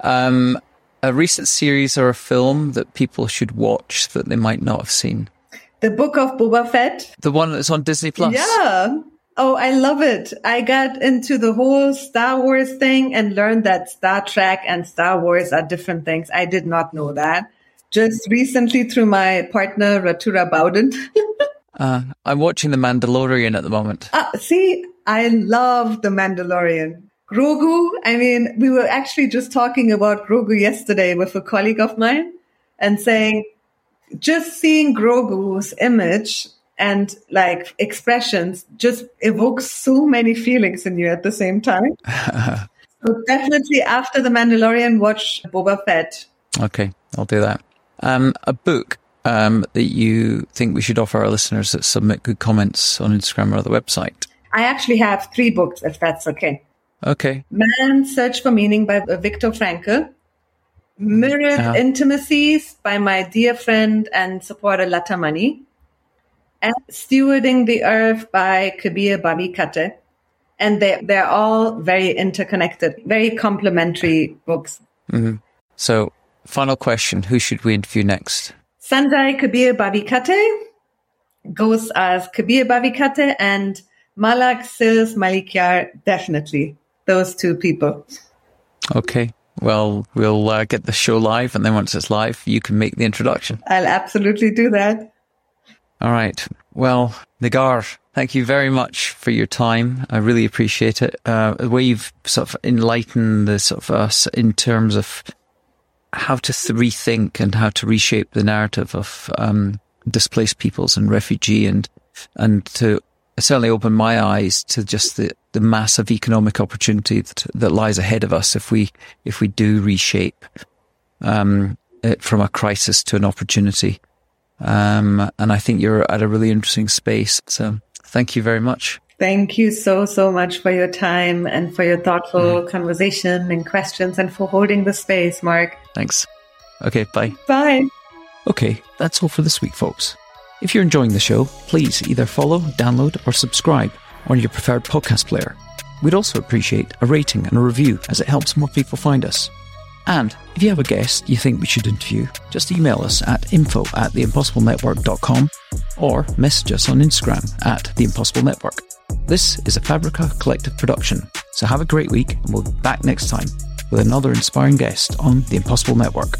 Um, a recent series or a film that people should watch that they might not have seen? The Book of Boba Fett. The one that's on Disney Plus. Yeah. Oh, I love it. I got into the whole Star Wars thing and learned that Star Trek and Star Wars are different things. I did not know that. Just recently through my partner, Ratura Bowden. [LAUGHS] uh, I'm watching The Mandalorian at the moment. Uh, see, I love The Mandalorian. Grogu, I mean, we were actually just talking about Grogu yesterday with a colleague of mine and saying, just seeing Grogu's image and like expressions just evokes so many feelings in you at the same time. [LAUGHS] so definitely after The Mandalorian, watch Boba Fett. Okay, I'll do that. Um, a book um, that you think we should offer our listeners that submit good comments on Instagram or the website? I actually have three books, if that's okay. Okay. Man's Search for Meaning by Viktor Frankl. Myriad uh-huh. Intimacies by my dear friend and supporter Lata Mani. and Stewarding the Earth by Kabir Bavikatte And they, they're all very interconnected, very complementary books. Mm-hmm. So, final question Who should we interview next? Sanjay Kabir Bavikatte goes as Kabir Bavikatte and Malak Sils Malikyar, definitely. Those two people. Okay. Well, we'll uh, get the show live, and then once it's live, you can make the introduction. I'll absolutely do that. All right. Well, Negar, thank you very much for your time. I really appreciate it. Uh, the way you've sort of enlightened the sort of us in terms of how to rethink and how to reshape the narrative of um, displaced peoples and refugee, and and to certainly open my eyes to just the, the massive economic opportunity that, that lies ahead of us if we if we do reshape um, it from a crisis to an opportunity. Um, and I think you're at a really interesting space. So thank you very much. Thank you so, so much for your time and for your thoughtful mm. conversation and questions and for holding the space, Mark. Thanks. Okay, bye. Bye. Okay, that's all for this week, folks. If you're enjoying the show, please either follow, download, or subscribe on your preferred podcast player. We'd also appreciate a rating and a review as it helps more people find us. And if you have a guest you think we should interview, just email us at info at theimpossiblenetwork.com or message us on Instagram at The Impossible Network. This is a Fabrica Collective production, so have a great week and we'll be back next time with another inspiring guest on The Impossible Network.